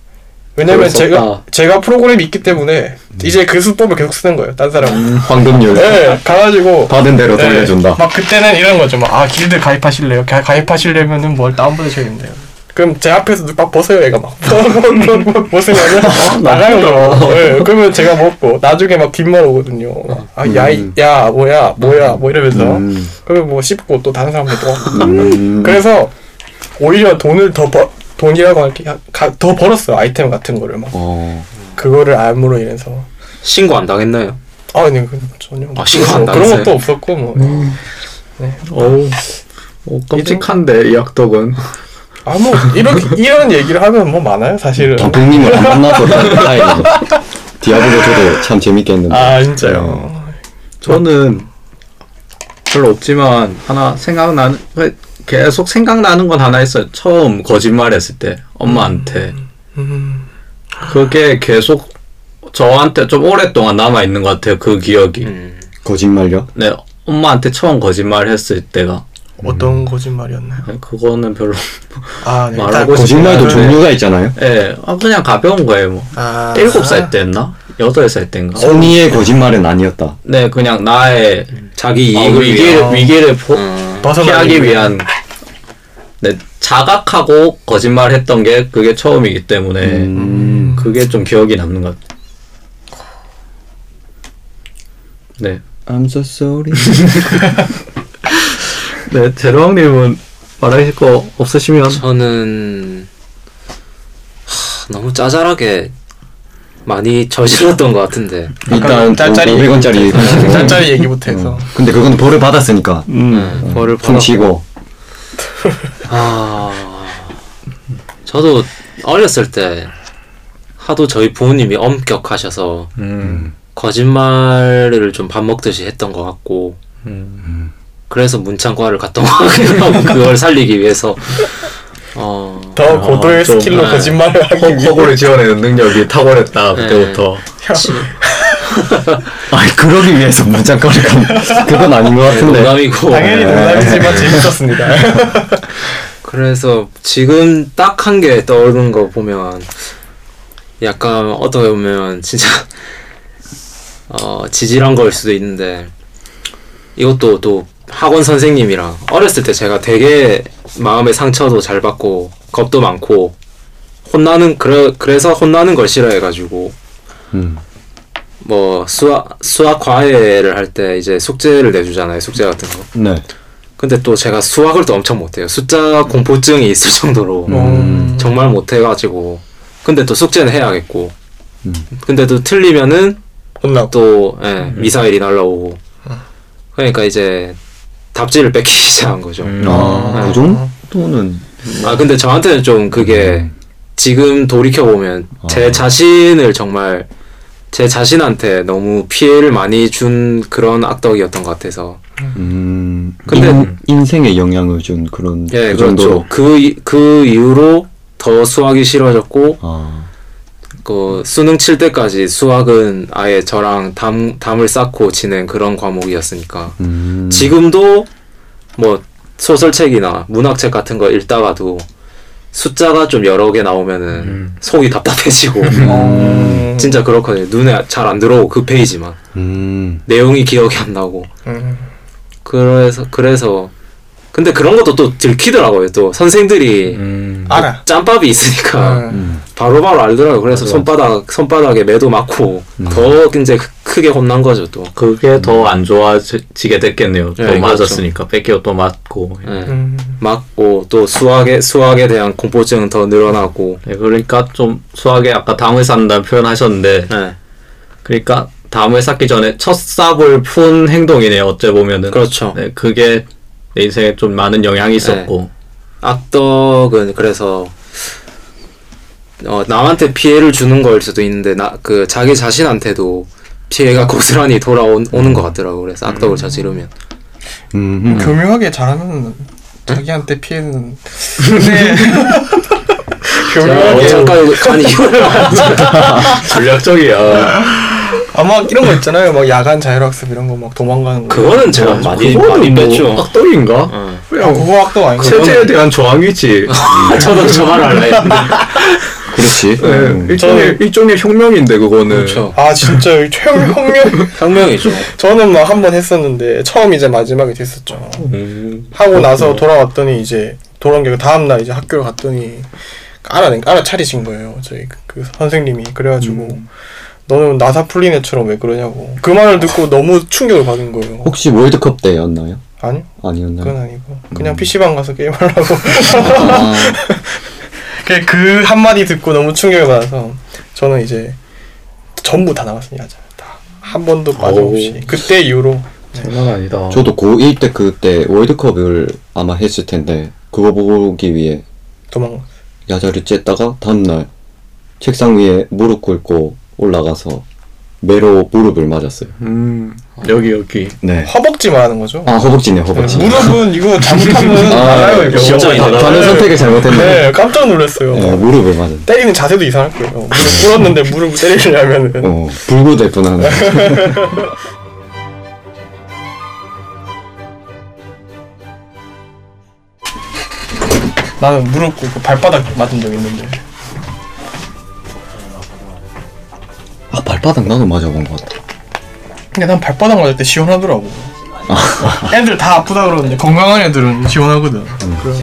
S1: 왜냐면 제가. 제가 프로그램이 있기 때문에 이제 그 수법을 계속 쓰는 거예요. 딴 사람. 은
S3: 황금률.
S1: 네, 가가지고
S3: 받은 대로
S1: 네,
S3: 돌려준다.
S1: 막 그때는 이런 거죠. 막, 아, 길드 가입하실래요? 가, 가입하시려면은 뭘 다운받으셔야겠네요. 그럼 제 앞에서 막 벗어요, 얘가 막. 벗으면은 나가요, 그럼. 네, 그러면 제가 먹고, 나중에 막 뒷말 오거든요. 아, 야, 이- 야, 뭐야, 뭐야, 뭐 이러면서.
S3: 음.
S1: 그러면 뭐 씹고 또 다른 사람들 또.
S3: 음.
S1: 그래서 오히려 돈을 더 벌, 돈이라고 할게, 가, 더 벌었어요, 아이템 같은 거를 막.
S3: 어.
S1: 그거를 알므로 인해서.
S4: 신고 안 당했나요?
S1: 아, 네, 그 전혀.
S4: 아, 신고
S1: 안뭐 그런
S4: 당했어요?
S1: 것도 없었고, 뭐.
S2: 어우. 어, 끔찍한데 이 악덕은.
S1: 아, 뭐, 이렇게, 이런 얘기를 하면 뭐 많아요, 사실은.
S3: 단풍님을 안 만나서 다행이죠. 디아블로 저도 참 재밌게 했는데.
S1: 아, 진짜요.
S2: 저는 별로 없지만 하나 생각나는 계속 생각나는 건 하나 있어요. 처음 거짓말했을 때 엄마한테
S1: 음,
S2: 그게 계속 저한테 좀 오랫동안 남아 있는 것 같아요. 그 기억이.
S4: 음.
S3: 거짓말요?
S2: 네, 엄마한테 처음 거짓말했을 때가
S1: 어떤 거짓말이었나요?
S2: 그거는 별로.
S1: 아, 네.
S2: 말하고
S1: 딱-
S3: 거짓말도
S2: 네.
S3: 종류가 있잖아요.
S2: 예, 아, 그냥 가벼운 거예요. 뭐
S1: 아,
S2: 일곱 살 때였나? 여덟 살 때인가?
S3: 성의의 거짓말은 아니었다.
S2: 네, 그냥 나의
S4: 자기
S2: 어,
S4: 이익을
S2: 위기를
S4: 위해.
S2: 위기를 포,
S4: 어.
S1: 벗어나기
S2: 피하기. 위한 네, 자각하고 거짓말했던 게 그게 처음이기 때문에
S3: 음.
S2: 그게 좀 기억이 남는 것 같아요. 네,
S3: I'm so sorry.
S2: 네 제로왕님은 말하실 거 없으시면
S4: 저는 하, 너무 짜잘하게 많이 저질렀던 것 같은데.
S3: 일단
S1: 짤짤이
S3: 500원짜리
S1: 짤짤이 얘기부터 해서.
S3: 근데 그건 벌을 받았으니까.
S4: 네, 벌을 받았고.
S3: 퉁치고.
S4: 아 저도 어렸을 때 하도 저희 부모님이 엄격하셔서
S2: 음.
S4: 거짓말을 좀 밥 먹듯이 했던 것 같고
S2: 음.
S4: 그래서 문창과를 갔던 것 같기도 하고 그걸 살리기 위해서 어.
S1: 더 고도의
S2: 좀,
S1: 스킬로
S4: 네.
S1: 거짓말을 하기
S2: 허-
S1: 위해
S2: 허구를 지어내는 능력이 탁월했다 그때부터.
S3: 아니 그러기 위해서 문장거리 간 그건 아닌 것 같은데.
S4: 농담이고.
S1: 당연히 농담이지만 재밌었습니다.
S4: 그래서 지금 딱 한 개 떠오르는 거 보면 약간 어떻게 보면 진짜 어 지질한 걸 수도 있는데 이것도 또 학원 선생님이랑 어렸을 때 제가 되게 마음의 상처도 잘 받고 겁도 많고 혼나는 그래 그래서 혼나는 걸 싫어해가지고
S3: 음.
S4: 뭐 수학 수학 과외를 할 때 이제 숙제를 내주잖아요 숙제 같은 거
S3: 네
S4: 근데 또 제가 수학을 또 엄청 못해요 숫자 공포증이 있을 정도로
S1: 음.
S4: 정말 못해가지고 근데 또 숙제는 해야겠고
S3: 음.
S4: 근데 또 틀리면은
S1: 혼나고.
S4: 또 예, 미사일이 날라오고 그러니까 이제 답지를 뺏기기 시작한 거죠.
S2: 음.
S3: 아, 그 정도는?
S4: 아 근데 저한테는 좀 그게 지금 돌이켜 보면 제
S3: 아.
S4: 자신을 정말 제 자신한테 너무 피해를 많이 준 그런 악덕이었던 것 같아서.
S3: 음.
S4: 근데-
S3: 인, 인생에 영향을 준 그런
S4: 예
S3: 그
S4: 그렇죠.
S3: 정도로?
S4: 그, 이- 그 이후로 더 수학이 싫어졌고
S3: 아
S4: 그 수능 칠 때까지 수학은 아예 저랑 담, 담을 쌓고 지낸 그런 과목이었으니까
S3: 음.
S4: 지금도 뭐 소설책이나 문학책 같은 거 읽다가도 숫자가 좀 여러 개 나오면은
S2: 음.
S4: 속이 답답해지고
S1: 음.
S4: 진짜 그렇거든요 눈에 잘 안 들어오고 그 페이지만
S3: 음.
S4: 내용이 기억이 안 나고
S1: 음.
S4: 그래서 그래서 근데 그런 것도 또 들키더라고요 또 선생들이
S2: 음.
S1: 알아.
S4: 짬밥이 있으니까
S1: 음.
S4: 바로 바로 알더라고요 그래서
S2: 맞아.
S4: 손바닥 손바닥에 매도 맞고 더 이제 크- 크게 혼난 거죠 또
S2: 그게 더 안 좋아지게 됐겠네요. 또
S4: 네,
S2: 맞았으니까 뺏겨 또 맞고.
S4: 예.
S1: 음.
S4: 맞고 또 수학에 수학에 대한 공포증은 더 늘어나고
S2: 네, 그러니까 좀 수학에 아까 담을 쌓는다는 표현하셨는데
S4: 예.
S2: 그러니까 담을 쌓기 전에 첫 삽을 푼 행동이네요. 어째 보면은.
S4: 그렇죠
S2: 네, 그게 내 인생에 좀 많은 영향이 있었고.
S4: 악덕은 그래서 어, 남한테 피해를 주는 걸 수도 있는데 나 그 자기 자신한테도 피해가 고스란히 돌아오는 것 같더라고 그래서 악덕을 저지르면
S3: 음.
S1: 교묘하게 잘하면 자기한테 피해는. 근데 교묘하게
S4: 잠깐 간 이유를
S2: 전략적이야.
S1: 아마 이런 거 있잖아요. 막 야간 자율학습 이런 거 막 도망가는 거.
S4: 그거는 제가 많이
S2: 그거는
S4: 많이
S2: 뭐
S4: 뺐죠
S2: 악덕인가?
S4: 어.
S1: 아,
S2: 그냥
S1: 그거 학도 아닌가?
S2: 체제에 대한 저항이지.
S4: 저도 저 말을 할라 했는데
S3: 그렇지
S2: 네,
S3: 음.
S2: 일종의 일종의 혁명인데 그거는.
S4: 그렇죠
S1: 아 진짜 혁명 혁명.
S4: 혁명이죠
S1: 저는 막 한 번 했었는데 처음 이제 마지막에 됐었죠.
S2: 음.
S1: 하고 나서 돌아왔더니 이제 돌아온 게 다음 날 이제 학교를 갔더니 알아낸 알아차리신 거예요. 저희 그, 그 선생님이 그래가지고 너는 나사 풀린 애처럼 왜 그러냐고 그 말을 듣고 너무 충격을 받은 거예요.
S3: 혹시 월드컵 때였나요?
S1: 아니
S3: 아니었나요?
S1: 그건 아니고 그냥 PC방 가서 게임하려고
S3: 아,
S1: 그- 그 한마디 듣고 너무 충격을 받아서 저는 이제 전부 다 나갔습니다. 다한 번도 빠짐없이 그때 이후로
S2: 장난 아니다.
S3: 저도 고1 때 그때 월드컵을 아마 했을 텐데 그거 보기 위해
S1: 도망.
S3: 야자를 쬐다가 다음날 책상 위에 무릎 꿇고 올라가서 매로 무릎을 맞았어요.
S2: 음. 여기 여기.
S3: 네.
S1: 허벅지 말하는 거죠?
S3: 아 허벅지네 허벅지.
S1: 무릎은 이거 잘못하면 알아요 이거.
S4: 진짜
S3: 다-. 다른 선택을 잘못했네.
S1: 네, 깜짝 놀랐어요.
S3: 네, 무릎을 맞은.
S1: 때리는 자세도 이상할 거예요. 무릎 꿇었는데 무릎 때리려면은.
S3: 어 뻔하네.
S1: 나는 무릎 꿇고 발바닥 맞은 적 있는데.
S3: 아 발바닥 나도 맞아본 것 같아.
S1: 근데 난 발바닥 맞을 때 시원하더라고. 애들 다 아프다 그러는데 건강한 애들은 시원하거든. 그래.